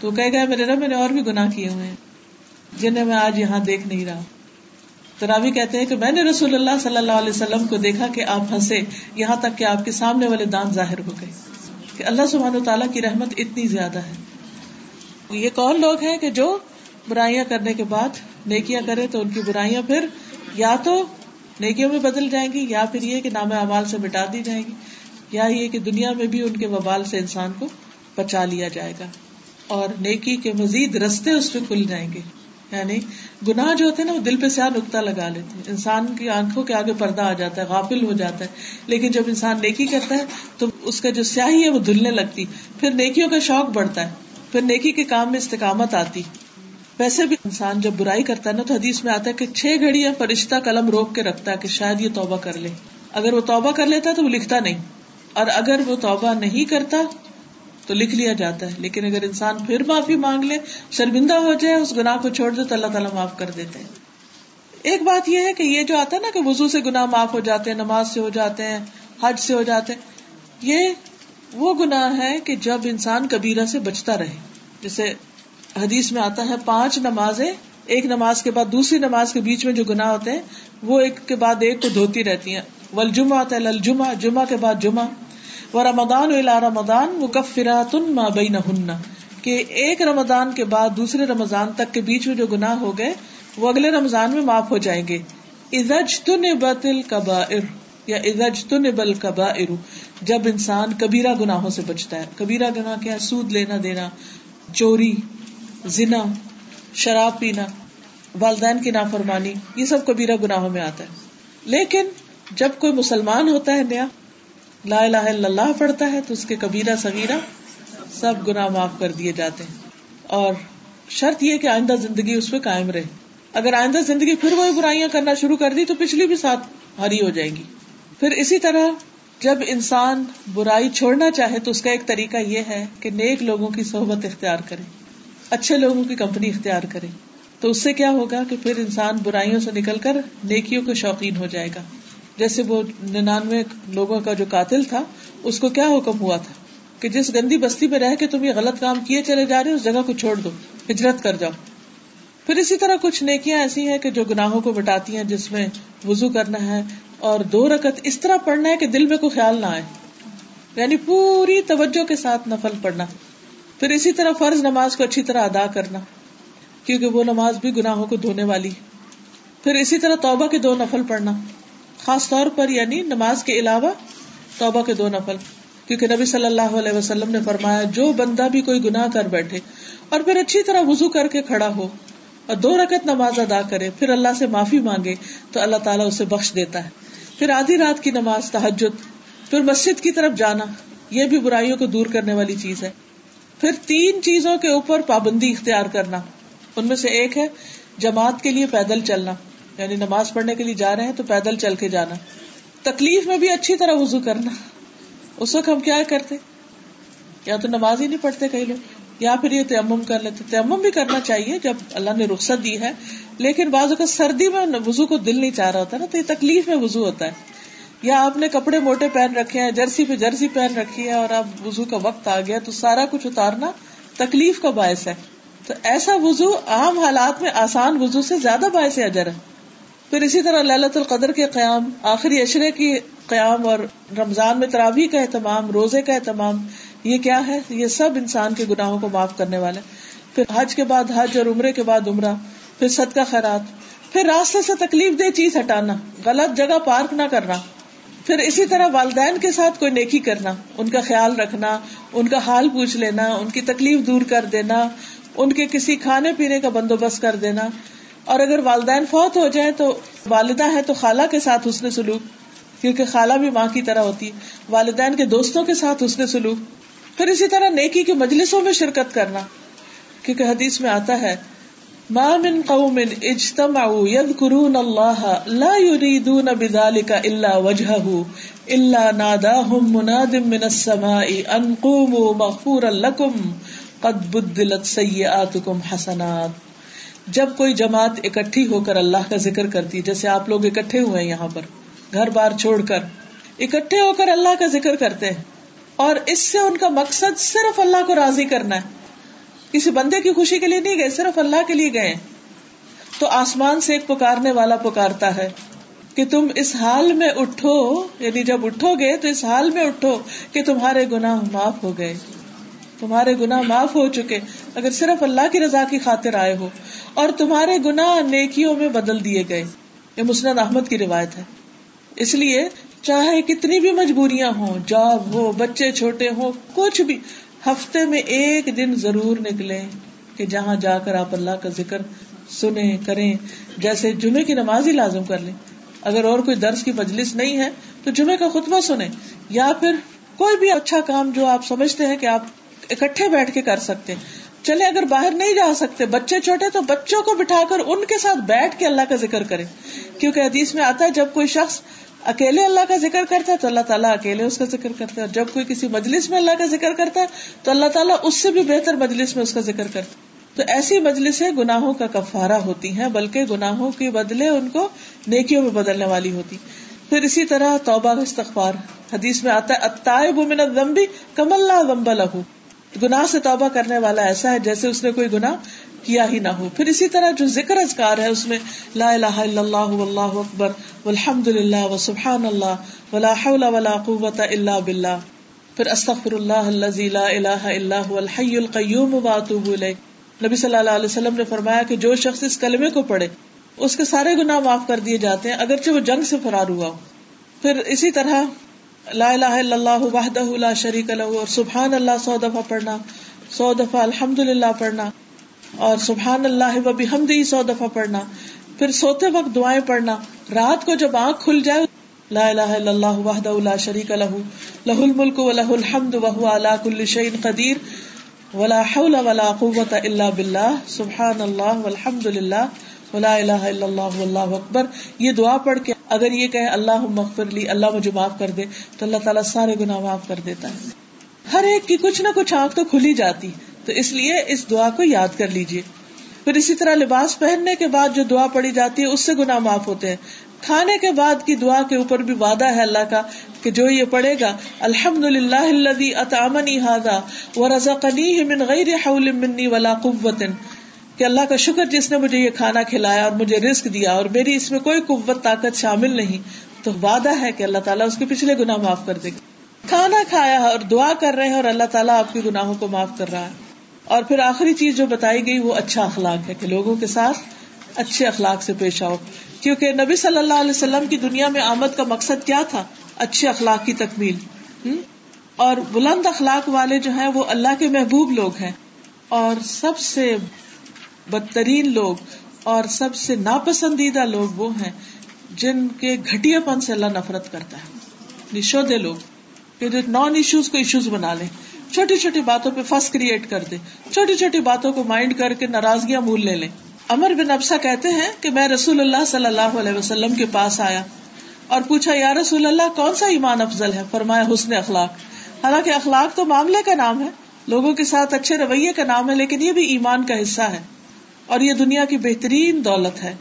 تو کہے گا میرے رب، میں نے اور بھی گنا کیے ہوئے ہیں۔ جنہیں میں آج یہاں دیکھ نہیں رہا۔ تراوی کہتے ہیں کہ میں نے رسول اللہ صلی اللہ علیہ وسلم کو دیکھا کہ آپ ہنسے یہاں تک کہ آپ کے سامنے والے دان ظاہر ہو گئے۔ کہ اللہ سبحانہ و تعالیٰ کی رحمت اتنی زیادہ ہے۔ یہ کون لوگ ہیں کہ جو برائیاں کرنے کے بعد نیکیاں کرے تو ان کی برائیاں پھر یا تو نیکیوں میں بدل جائیں گی یا پھر یہ کہ نام اعمال سے مٹا دی جائیں گی، یا یہ کہ دنیا میں بھی ان کے وبال سے انسان کو بچا لیا جائے گا۔ اور نیکی کے مزید رستے اس پہ کھل جائیں گے۔ یعنی گناہ جو ہوتے ہیں نا، وہ دل پہ سیاہ نکتا لگا لیتے ہیں۔ انسان کی آنکھوں کے آگے پردہ آ جاتا ہے، غافل ہو جاتا ہے۔ لیکن جب انسان نیکی کرتا ہے، تو اس کا جو سیاہی ہے، وہ دھلنے لگتی۔ پھر نیکیوں کا شوق بڑھتا ہے۔ پھر نیکی کے کام میں استقامت آتی۔ ویسے بھی انسان جب برائی کرتا ہے نا، تو حدیث میں آتا ہے کہ چھ گھڑی یا فرشتہ قلم روک کے رکھتا ہے کہ شاید یہ توبہ کر لے۔ اگر وہ توبہ کر لیتا ہے تو وہ لکھتا نہیں۔ اور اگر وہ توبہ نہیں کرتا تو لکھ لیا جاتا ہے۔ لیکن اگر انسان پھر معافی مانگ لے، شرمندہ ہو جائے، اس گناہ کو چھوڑ دے، تو اللہ تعالیٰ معاف کر دیتے ہیں۔ ایک بات یہ ہے کہ یہ جو آتا ہے نا کہ وزو سے گناہ معاف ہو جاتے ہیں، نماز سے ہو جاتے ہیں، حج سے ہو جاتے ہیں، یہ وہ گناہ ہے کہ جب انسان کبیرہ سے بچتا رہے۔ جیسے حدیث میں آتا ہے، پانچ نمازیں، ایک نماز کے بعد دوسری نماز کے بیچ میں جو گناہ ہوتے ہیں، وہ ایک کے بعد ایک کو دھوتی رہتی ہیں۔ ول جمعہ ہے جمعہ جمعہ کے بعد جمعہ۔ وہ رمدان رمضان مکفرات ما بین کہ ایک رمضان کے بعد دوسرے رمضان تک کے بیچ میں جو گناہ ہو گئے، وہ اگلے رمضان میں معاف ہو جائیں گے۔ ازج تن یا ازج تن بل جب انسان کبیرا گناہوں سے بچتا ہے۔ کبیرا گناہ کیا سود لینا دینا، چوری، زنا، شراب پینا، والدین کی نافرمانی، یہ سب کبیرا گناہوں میں آتا ہے۔ لیکن جب کوئی مسلمان ہوتا ہے نیا لا الہ الا اللہ پڑھتا ہے تو اس کے کبیرہ سگیرہ سب گناہ معاف کر دیے جاتے ہیں۔ اور شرط یہ کہ آئندہ زندگی اس پہ قائم رہے۔ اگر آئندہ زندگی پھر وہی برائیاں کرنا شروع کر دی تو پچھلی بھی ساتھ ہری ہو جائیں گی۔ پھر اسی طرح جب انسان برائی چھوڑنا چاہے تو اس کا ایک طریقہ یہ ہے کہ نیک لوگوں کی صحبت اختیار کرے۔ اچھے لوگوں کی کمپنی اختیار کرے۔ تو اس سے کیا ہوگا کہ پھر انسان برائیوں سے نکل کر نیکیوں کے شوقین ہو جائے گا۔ جیسے وہ ننانوے لوگوں کا جو قاتل تھا، اس کو کیا حکم ہوا تھا؟ کہ جس گندی بستی میں رہ کے تم یہ غلط کام کیے چلے جا رہے اس جگہ کو چھوڑ دو، ہجرت کر جاؤ۔ پھر اسی طرح کچھ نیکیاں ایسی ہیں کہ جو گناہوں کو بٹاتی ہیں، جس میں وزو کرنا ہے اور دو رکت اس طرح پڑھنا ہے کہ دل میں کوئی خیال نہ آئے۔ یعنی پوری توجہ کے ساتھ نفل پڑھنا۔ پھر اسی طرح فرض نماز کو اچھی طرح ادا کرنا، کیونکہ وہ نماز بھی گناہوں کو دھونے والی پھر اسی طرح توبہ کے دو نفل پڑھنا۔ خاص طور پر یعنی نماز کے علاوہ توبہ کے دو نفل، کیونکہ نبی صلی اللہ علیہ وسلم نے فرمایا، جو بندہ بھی کوئی گناہ کر بیٹھے اور پھر اچھی طرح وزو کر کے کھڑا ہو اور دو رکت نماز ادا کرے، پھر اللہ سے معافی مانگے، تو اللہ تعالیٰ اسے بخش دیتا ہے۔ پھر آدھی رات کی نماز تحجد پھر مسجد کی طرف جانا، یہ بھی برائیوں کو دور کرنے والی چیز ہے۔ پھر تین چیزوں کے اوپر پابندی اختیار کرنا، ان میں سے ایک ہے جماعت کے لیے پیدل چلنا۔ یعنی نماز پڑھنے کے لیے جا رہے ہیں تو پیدل چل کے جانا۔ تکلیف میں بھی اچھی طرح وزو کرنا۔ اس وقت ہم کیا کرتے؟ یا تو نماز ہی نہیں پڑھتے کئی لوگ، یا پھر یہ تیمم کر لیتے۔ تیمم بھی کرنا چاہیے جب اللہ نے رخصت دی ہے، لیکن بعض اوقات سردی میں وزو کو دل نہیں چاہ رہا ہوتا نا، تو یہ تکلیف میں وزو ہوتا ہے۔ یا آپ نے کپڑے موٹے پہن رکھے ہیں، جرسی پہ جرسی پہن رکھی ہے اور آپ وزو کا وقت آ گیا، تو سارا کچھ اتارنا تکلیف کا باعث ہے۔ تو ایسا وزو عام حالات میں آسان وزو سے زیادہ باعث اجر ہے۔ پھر اسی طرح للت القدر کے قیام، آخری اشرے کی قیام اور رمضان میں تراویح کا اہتمام، روزے کا اہتمام، یہ کیا ہے؟ یہ سب انسان کے گناہوں کو معاف کرنے والے پھر حج کے بعد حج اور عمرے کے بعد عمرہ، پھر صدقہ خیرات، پھر راستے سے تکلیف دہ چیز ہٹانا، غلط جگہ پارک نہ کرنا، پھر اسی طرح والدین کے ساتھ کوئی نیکی کرنا، ان کا خیال رکھنا، ان کا حال پوچھ لینا، ان کی تکلیف دور کر دینا، ان کے کسی کھانے پینے کا بندوبست کر دینا اور اگر والدین فوت ہو جائے تو والدہ ہے تو خالہ کے ساتھ اس نے سلوک، کیونکہ خالہ بھی ماں کی طرح ہوتی ہے۔ والدین کے دوستوں کے ساتھ اس نے سلوک۔ پھر اسی طرح نیکی کے مجلسوں میں شرکت کرنا۔ کیونکہ حدیث میں آتا ہے، ما من قوم اجتمعوا يذكرون الله لا يريدون بذلك الا وجهه الا ناداهم مناد من السماء ان قوموا مغفورا لكم قد بدلت سيئاتكم حسنات۔ جب کوئی جماعت اکٹھی ہو کر اللہ کا ذکر کرتی، جیسے آپ لوگ اکٹھے ہوئے ہیں یہاں پر، گھر بار چھوڑ کر، اکٹھے ہو کر اللہ کا ذکر کرتے ہیں۔ اور اس سے ان کا مقصد صرف اللہ کو راضی کرنا ہے۔ کسی بندے کی خوشی کے لیے نہیں گئے، صرف اللہ کے لیے گئے تو آسمان سے ایک پکارنے والا پکارتا ہے کہ تم اس حال میں اٹھو یعنی جب اٹھو گے تو اس حال میں اٹھو کہ تمہارے گناہ معاف ہو گئے۔ تمہارے گنا معاف ہو چکے، اگر صرف اللہ کی رضا کی خاطر آئے ہو، اور تمہارے گنا نیکیوں میں بدل دیے گئے۔ یہ مسند احمد کی روایت ہے۔ اس لیے چاہے کتنی بھی مجبوریاں ہوں، جاب ہو، بچے چھوٹے ہو کچھ بھی، ہفتے میں ایک دن ضرور نکلے کہ جہاں جا کر آپ اللہ کا ذکر سنیں، کریں۔ جیسے جمعے کی نماز ہی لازم کر لیں۔ اگر اور کوئی درس کی مجلس نہیں ہے، تو جمعے کا خطبہ سنیں۔ یا پھر کوئی بھی اچھا کام جو آپ سمجھتے ہیں کہ آپ اکٹھے بیٹھ کے کر سکتے چلے، اگر باہر نہیں جا سکتے، بچے چھوٹے، تو بچوں کو بٹھا کر ان کے ساتھ بیٹھ کے اللہ کا ذکر کرے کیونکہ حدیث میں آتا ہے، جب کوئی شخص اکیلے اللہ کا ذکر کرتا ہے، تو اللہ تعالیٰ اکیلے اس کا ذکر کرتا ہے۔ اور جب کوئی کسی مجلس میں اللہ کا ذکر کرتا ہے، تو اللہ تعالیٰ اس سے بھی بہتر مجلس میں اس کا ذکر کرتا ہے۔ تو ایسی مجلسیں گناہوں کا کفارہ ہوتی ہیں، بلکہ گناہوں کے بدلے ان کو نیکیوں میں بدلنے والی ہوتی۔ پھر اسی طرح توبہ استغفار، حدیث میں آتا ہے من الذنب کم اللہ ذنب لہو گناہ سے توبہ کرنے والا ایسا ہے جیسے اس نے کوئی گناہ کیا ہی نہ ہو۔ پھر اسی طرح جو ذکر اذکار ہے اس میں لا الہ الا اللہ واللہ اکبر والحمد للہ و سبحان اللہ ولا حول ولا قوت الا باللہ۔ پھر استغفر اللہ الذي لا الہ الا هو الحی القیوم واتوب الیہ۔ نبی صلی اللہ علیہ وسلم نے فرمایا کہ جو شخص اس کلمے کو پڑھے، اس کے سارے گناہ معاف کر دیے جاتے ہیں، اگرچہ وہ جنگ سے فرار ہوا ہو۔ پھر اسی طرح لا الہ الا اللہ وحدہ لا شریک لہ اور سبحان اللہ سو دفعہ پڑھنا، سو دفعہ الحمد للہ پڑھنا اور سبحان اللہ و بحمدی سو دفعہ پڑھنا۔ پھر سوتے وقت دعائیں پڑھنا۔ رات کو جب آنکھ کھل جائے، لا الہ الا اللہ وحدہ لا شریک لہ لہ الملک و لہ الحمد وهو على كل شيء قدیر۔ ولا حول ولا قوت الا باللہ۔ سبحان اللہ والحمد للہ ولا الہ الا اللہ واللہ اکبر، یہ دعا پڑھ کے اگر یہ کہے اللہ مغفر لی، اللہ مجھے معاف کر دے، تو اللہ تعالیٰ سارے گناہ معاف کر دیتا ہے۔ ہر ایک کی کچھ نہ کچھ آنکھ تو کھلی جاتی تو اس لیے اس دعا کو یاد کر لیجیے پھر اسی طرح لباس پہننے کے بعد جو دعا پڑی جاتی ہے، اس سے گناہ معاف ہوتے ہیں۔ کھانے کے بعد کی دعا کے اوپر بھی وعدہ ہے اللہ کا کہ جو یہ پڑھے گا الحمد للہ اطامنی ہاضا و رضا من غیر حول منی ولا قوت کہ اللہ کا شکر جس نے مجھے یہ کھانا کھلایا اور مجھے رسک دیا اور میری اس میں کوئی قوت طاقت شامل نہیں، تو وعدہ ہے کہ اللہ تعالیٰ اس کے پچھلے گناہ معاف کر دے گا۔ کھانا کھایا ہے اور دعا کر رہے ہیں اور اللہ تعالیٰ آپ کے گناہوں کو معاف کر رہا ہے۔ اور پھر آخری چیز جو بتائی گئی وہ اچھا اخلاق ہے کہ لوگوں کے ساتھ اچھے اخلاق سے پیش آؤ۔ کیونکہ نبی صلی اللہ علیہ وسلم کی دنیا میں آمد کا مقصد کیا تھا؟ اچھے اخلاق کی تکمیل۔ اور بلند اخلاق والے جو ہیں وہ اللہ کے محبوب لوگ ہیں۔ اور سب سے بدترین لوگ اور سب سے ناپسندیدہ لوگ وہ ہیں جن کے گٹیا پن سے اللہ نفرت کرتا ہے۔ نشودے لوگ کہ جو نان ایشوز کو ایشوز بنا لیں۔ چھوٹی چھوٹی باتوں پہ فس کریٹ کر دے چھوٹی چھوٹی باتوں کو مائنڈ کر کے ناراضگیاں مول لے لیں۔ امر بن ابسا کہتے ہیں کہ میں رسول اللہ صلی اللہ علیہ وسلم کے پاس آیا اور پوچھا، یا رسول اللہ، کون سا ایمان افضل ہے؟ فرمایا، حسن اخلاق۔ حالانکہ اخلاق تو معاملے کا نام ہے۔ لوگوں کے ساتھ اچھے رویے کا نام ہے، لیکن یہ بھی ایمان کا حصہ ہے۔ اور یہ دنیا کی بہترین دولت ہے۔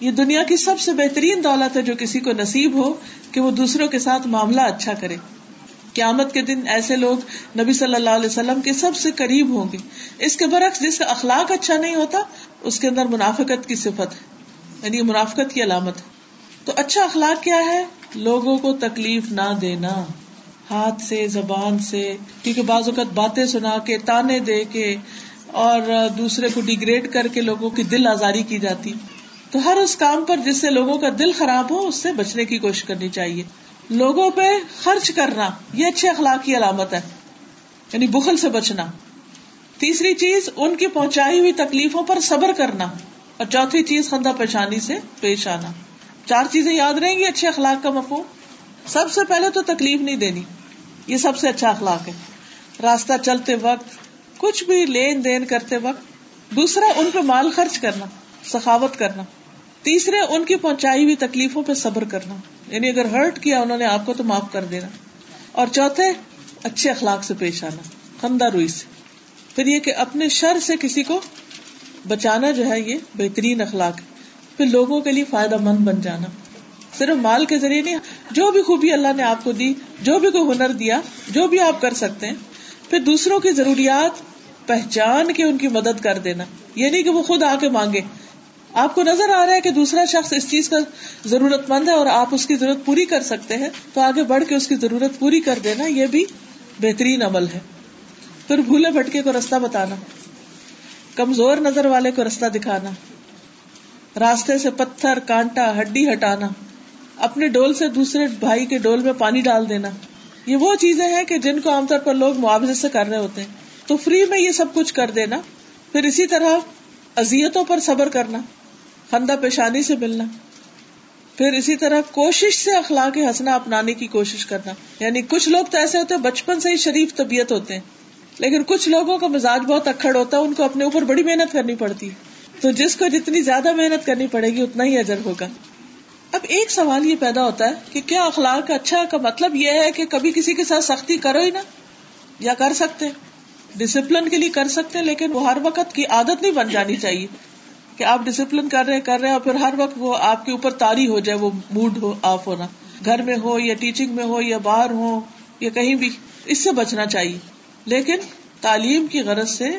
یہ دنیا کی سب سے بہترین دولت ہے جو کسی کو نصیب ہو کہ وہ دوسروں کے ساتھ معاملہ اچھا کرے۔ قیامت کے دن ایسے لوگ نبی صلی اللہ علیہ وسلم کے سب سے قریب ہوں گے۔ اس کے برعکس جس کا اخلاق اچھا نہیں ہوتا، اس کے اندر منافقت کی صفت ہے۔ یعنی منافقت کی علامت ہے۔ تو اچھا اخلاق کیا ہے؟ لوگوں کو تکلیف نہ دینا۔ ہاتھ سے، زبان سے، کیونکہ بعض اوقات باتیں سنا کے، تانے دے کے اور دوسرے کو ڈیگریڈ کر کے لوگوں کی دل آزاری کی جاتی۔ تو ہر اس کام پر جس سے لوگوں کا دل خراب ہو، اس سے بچنے کی کوشش کرنی چاہیے۔ لوگوں پہ خرچ کرنا، یہ اچھے اخلاق کی علامت ہے۔ یعنی بخل سے بچنا۔ تیسری چیز، ان کی پہنچائی ہوئی تکلیفوں پر صبر کرنا۔ اور چوتھی چیز، خندہ پیشانی سے پیش آنا۔ چار چیزیں یاد رہیں گی، اچھے اخلاق کا مفہوم۔ سب سے پہلے تو تکلیف نہیں دینی۔ یہ سب سے اچھا اخلاق ہے۔ راستہ چلتے وقت کچھ بھی لین دین کرتے وقت، دوسرا ان پہ مال خرچ کرنا، سخاوت کرنا، تیسرے ان کی پہنچائی ہوئی تکلیفوں پہ صبر کرنا یعنی اگر ہرٹ کیا انہوں نے آپ کو تو معاف کر دینا۔ اور چوتھے، اچھے اخلاق سے پیش آنا، خندہ روئی سے۔ پھر یہ کہ اپنے شر سے کسی کو بچانا جو ہے، یہ بہترین اخلاق ہے۔ پھر لوگوں کے لیے فائدہ مند بن جانا۔ صرف مال کے ذریعے نہیں، جو بھی خوبی اللہ نے آپ کو دی، جو بھی کوئی ہنر دیا، جو بھی آپ کر سکتے ہیں، پھر دوسروں کی ضروریات پہچان کے ان کی مدد کر دینا یہ نہیں کہ وہ خود آ کے مانگے۔ آپ کو نظر آ رہا ہے کہ دوسرا شخص اس چیز کا ضرورت مند ہے اور آپ اس کی ضرورت پوری کر سکتے ہیں، تو آگے بڑھ کے اس کی ضرورت پوری کر دینا، یہ بھی بہترین عمل ہے۔ پھر بھولے بھٹکے کو رستہ بتانا، کمزور نظر والے کو رستہ دکھانا، راستے سے پتھر، کانٹا، ہڈی ہٹانا، اپنے ڈول سے دوسرے بھائی کے ڈول میں پانی ڈال دینا۔ یہ وہ چیزیں ہیں کہ جن کو عام طور پر لوگ معاوضے سے کر رہے ہوتے ہیں۔ تو فری میں یہ سب کچھ کر دینا، پھر اسی طرح ازیتوں پر صبر کرنا، خندہ پیشانی سے ملنا، پھر اسی طرح کوشش سے اخلاق ہنسنا اپنانے کی کوشش کرنا۔ یعنی کچھ لوگ تو ایسے ہوتے ہیں، بچپن سے ہی شریف طبیعت ہوتے ہیں، لیکن کچھ لوگوں کا مزاج بہت اکڑ ہوتا ہے، ان کو اپنے اوپر بڑی محنت کرنی پڑتی۔ ہے تو جس کو جتنی زیادہ محنت کرنی پڑے گی، اتنا ہی اجر ہوگا۔ اب ایک سوال یہ پیدا ہوتا ہے کہ کیا اخلاق کا اچھا کا مطلب یہ ہے کہ کبھی کسی کے ساتھ سختی کرو ہی نا یا کر سکتے ڈسپلن کے لیے کر سکتے لیکن وہ ہر وقت کی عادت نہیں بن جانی چاہیے کہ آپ ڈسپلن کر رہے کر رہے، اور پھر ہر وقت وہ آپ کے اوپر تاری ہو جائے، وہ موڈ ہو آف ہونا۔ گھر میں ہو یا ٹیچنگ میں ہو یا باہر ہو یا کہیں بھی، اس سے بچنا چاہیے۔ لیکن تعلیم کی غرض سے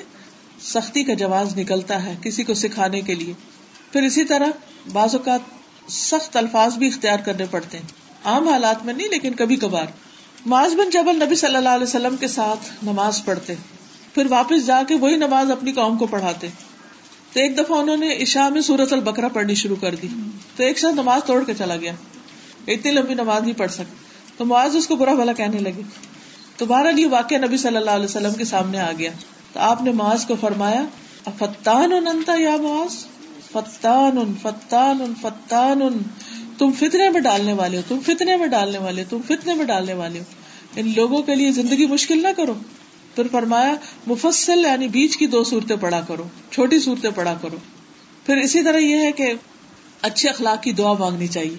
سختی کا جواز نکلتا ہے کسی کو سکھانے کے لیے۔ پھر اسی طرح بعض اوقات سخت الفاظ بھی اختیار کرنے پڑتے ہیں۔ عام حالات میں نہیں، لیکن کبھی کبھار۔ معاذ بن جبل نبی صلی اللہ علیہ وسلم کے ساتھ نماز پڑھتے۔ پھر واپس جا کے وہی نماز اپنی قوم کو پڑھاتے۔ تو ایک دفعہ انہوں نے عشاء میں سورت البکرا پڑھنی شروع کر دی۔ تو ایک ساتھ نماز توڑ کے چلا گیا۔ اتنی لمبی نماز نہیں پڑھ سکتی تو معاذ اس کو برا بھلا کہنے لگے۔ تو بہرحال یہ واقعہ نبی صلی اللہ علیہ وسلم کے سامنے آ گیا۔ تو آپ نے معاذ کو فرمایا فتان انتا یا معاذ؟ فتان ان فتان ان فتان ان تم فتنے میں ڈالنے والے ہو، تم فتنے میں ڈالنے والے ہو، تم فتنے میں ڈالنے والے ہو۔ ان لوگوں کے لیے زندگی مشکل نہ کرو۔ پھر فرمایا، مفصل یعنی بیچ کی دو صورتیں پڑا کرو، چھوٹی صورتیں پڑا کرو۔ پھر اسی طرح یہ ہے کہ اچھے اخلاق کی دعا مانگنی چاہیے۔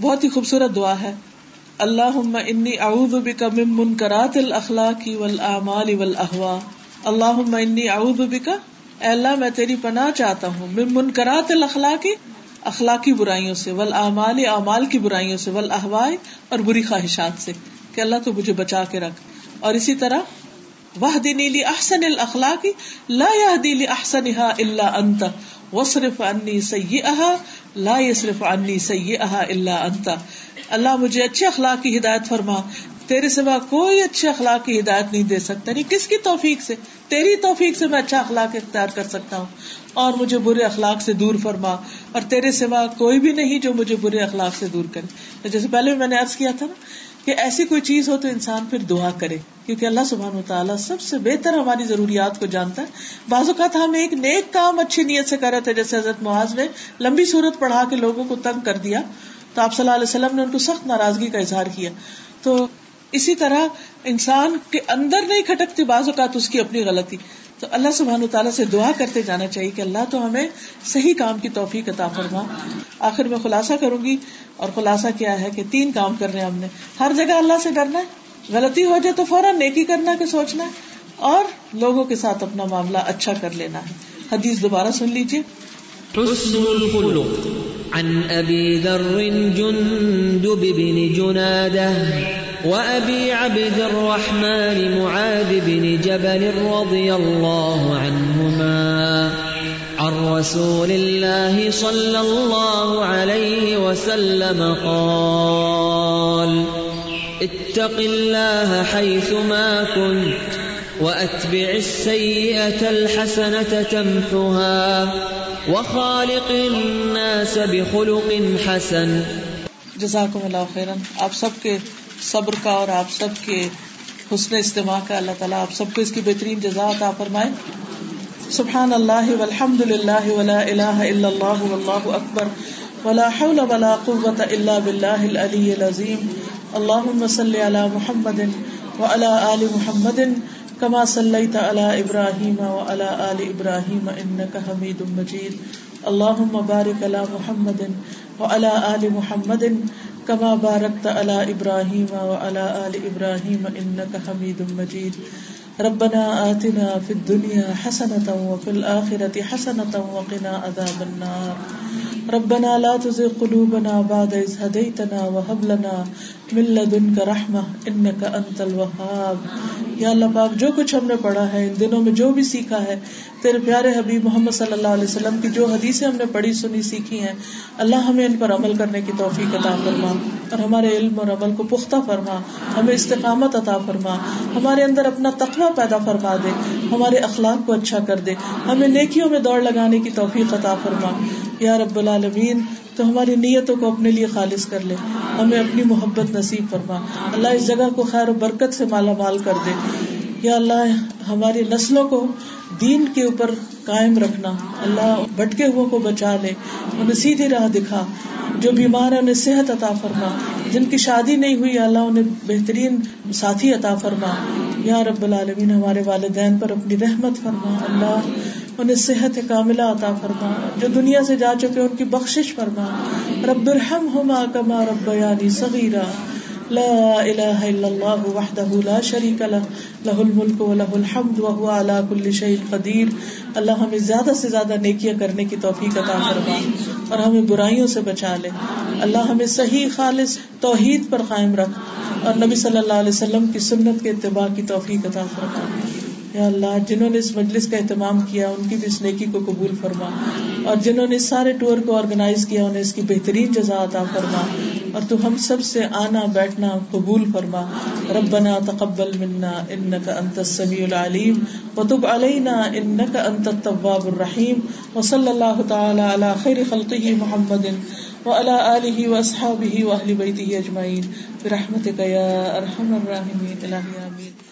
بہت ہی خوبصورت دعا ہے۔ اللہ انی اعوذ بک من منکرات الاخلاق والاعمال والاہواء اللہ انی اعوذ بک، اے اللہ میں تیری پناہ چاہتا ہوں۔ من منکرات الاخلاق، اخلاقی برائیوں سے والاعمال اعمال کی برائیوں سے والاہواء اور بری خواہشات سے۔ کہ اللہ تو مجھے بچا کے رکھ۔ اور اسی طرح وہ دینی احسن الخلاق لا دلی احسن اللہ انت وصرف انی سی لا صرف انی سی اللہ انت اللہ مجھے اچھے اخلاق کی ہدایت فرما۔ تیرے سوا کوئی اچھے اخلاق کی ہدایت نہیں دے سکتا۔ نہیں کس کی توفیق سے؟ تیری توفیق سے میں اچھا اخلاق اختیار کر سکتا ہوں۔ اور مجھے برے اخلاق سے دور فرما۔ اور تیرے سوا کوئی بھی نہیں جو مجھے برے اخلاق سے دور کرے۔ جیسے پہلے میں نے ارض کیا تھا نا کہ ایسی کوئی چیز ہو تو انسان پھر دعا کرے، کیونکہ اللہ سبحان و تعالیٰ سب سے بہتر ہماری ضروریات کو جانتا ہے۔ بعض اوقات ہم ایک نیک کام اچھی نیت سے کر رہے تھے، جیسے حضرت معاذ نے لمبی صورت پڑھا کے لوگوں کو تنگ کر دیا۔ تو آپ صلی اللہ علیہ وسلم نے ان کو سخت ناراضگی کا اظہار کیا۔ تو اسی طرح انسان کے اندر نہیں کھٹکتی، بعض اوقات اس کی اپنی غلطی۔ تو اللہ سبحان و تعالیٰ سے دعا کرتے جانا چاہیے کہ اللہ تو ہمیں صحیح کام کی توفیق عطا فرما۔ آخر میں خلاصہ کروں گی اور خلاصہ کیا ہے کہ تین کام کرنے ہم نے۔ ہر جگہ اللہ سے ڈرنا ہے، غلطی ہو جائے تو فوراً نیکی کرنا کہ سوچنا ہے، اور لوگوں کے ساتھ اپنا معاملہ اچھا کر لینا ہے۔ حدیث دوبارہ سن لیجیے حسن الخلق عن ابي ذر جندب بن جناده وابي عبد الرحمن معاذ بن جبل رضي الله عنهما عن رسول الله صلى الله عليه وسلم قال، اتق الله حيثما كنت واتبع السيئه الحسنه تمحها وخالق الناس بخلق حسن. جزاکم اللہ خیرا آپ سب کے صبر کا اور آپ سب کے حسن استماع کا اللہ تعالیٰ آپ سب کو اس کی بہترین جزا عطا فرمائے۔ سبحان اللہ والحمد للہ ولا الہ الا اللہ واللہ اکبر۔ ولا حول ولا قوة الا باللہ العلی العظیم۔ اللہم صلی علی محمد وعلى آل محمد كما صليت على ابراہیم وعلى آل ابراہیم انك حمید مجید۔ اللہم بارک علی محمد وعلى آل محمد کما بارکت علی ابراہیم و علی آل ابراہیم انك حمید مجید ربنا آتنا في الدنيا حسنة وفي الآخرة حسنة وقنا عذاب النار. ربنا لا تزغ قلوبنا بعد إذ هديتنا وهب لنا من لدنك رحمة إنك أنت الوهاب یا اللہ پاک، جو کچھ ہم نے پڑھا ہے، ان دنوں میں جو بھی سیکھا ہے، تیرے پیارے حبیب محمد صلی اللہ علیہ وسلم کی جو حدیثیں ہم نے پڑھی، سنی، سیکھی ہیں، اللہ ہمیں ان پر عمل کرنے کی توفیق عطا فرما۔ اور ہمارے علم اور عمل کو پختہ فرما۔ ہمیں استقامت عطا فرما۔ ہمارے اندر اپنا تقوی پیدا فرما دے۔ ہمارے اخلاق کو اچھا کر دے۔ ہمیں نیکیوں میں دوڑ لگانے کی توفیق عطا فرما۔ یا رب العالمین، تو ہماری نیتوں کو اپنے لیے خالص کر لے۔ ہمیں اپنی محبت نصیب فرما۔ اللہ اس جگہ کو خیر و برکت سے مالا مال کر دے۔ یا اللہ، ہماری نسلوں کو دین کے اوپر قائم رکھنا۔ اللہ بٹکے ہوئے کو بچا لے۔ انہیں سیدھی راہ دکھا۔ جو بیمار ہے انہیں صحت عطا فرما۔ جن کی شادی نہیں ہوئی اللہ، انہیں بہترین ساتھی عطا فرما۔ یا رب العالمین، ہمارے والدین پر اپنی رحمت فرما۔ اللہ انہیں صحت کاملہ عطا فرما۔ جو دنیا سے جا چکے ان کی بخشش فرما۔ رب الرحم کما رب یعنی صغیرہ لا الہ الا اللہ وحدہ لا شریک له له الملک وله الحمد وهو على كل شيء قدیر۔ اللہ ہمیں زیادہ سے زیادہ نیکیاں کرنے کی توفیق عطا فرما اور ہمیں برائیوں سے بچا لے۔ اللہ ہمیں صحیح خالص توحید پر قائم رکھ اور نبی صلی اللہ علیہ وسلم کی سنت کے اتباع کی توفیق عطا فرما۔ یا اللہ، جنہوں نے اس مجلس کا اہتمام کیا، ان کی بھی اس نیکی کو قبول فرما۔ اور جنہوں نے سارے ٹور کو آرگنائز کیا، انہیں اس کی بہترین جزا عطا فرما۔ اور تو ہم سب سے آنا بیٹھنا قبول فرما۔ ربنا تقبل منا انك انت السميع العليم وتب علينا انك انت التواب الرحيم وصلى الله تعالى على خير خلقه محمد وعلى اله واصحابه واهل بيته اجمعين برحمتك يا ارحم الراحمين الهي امين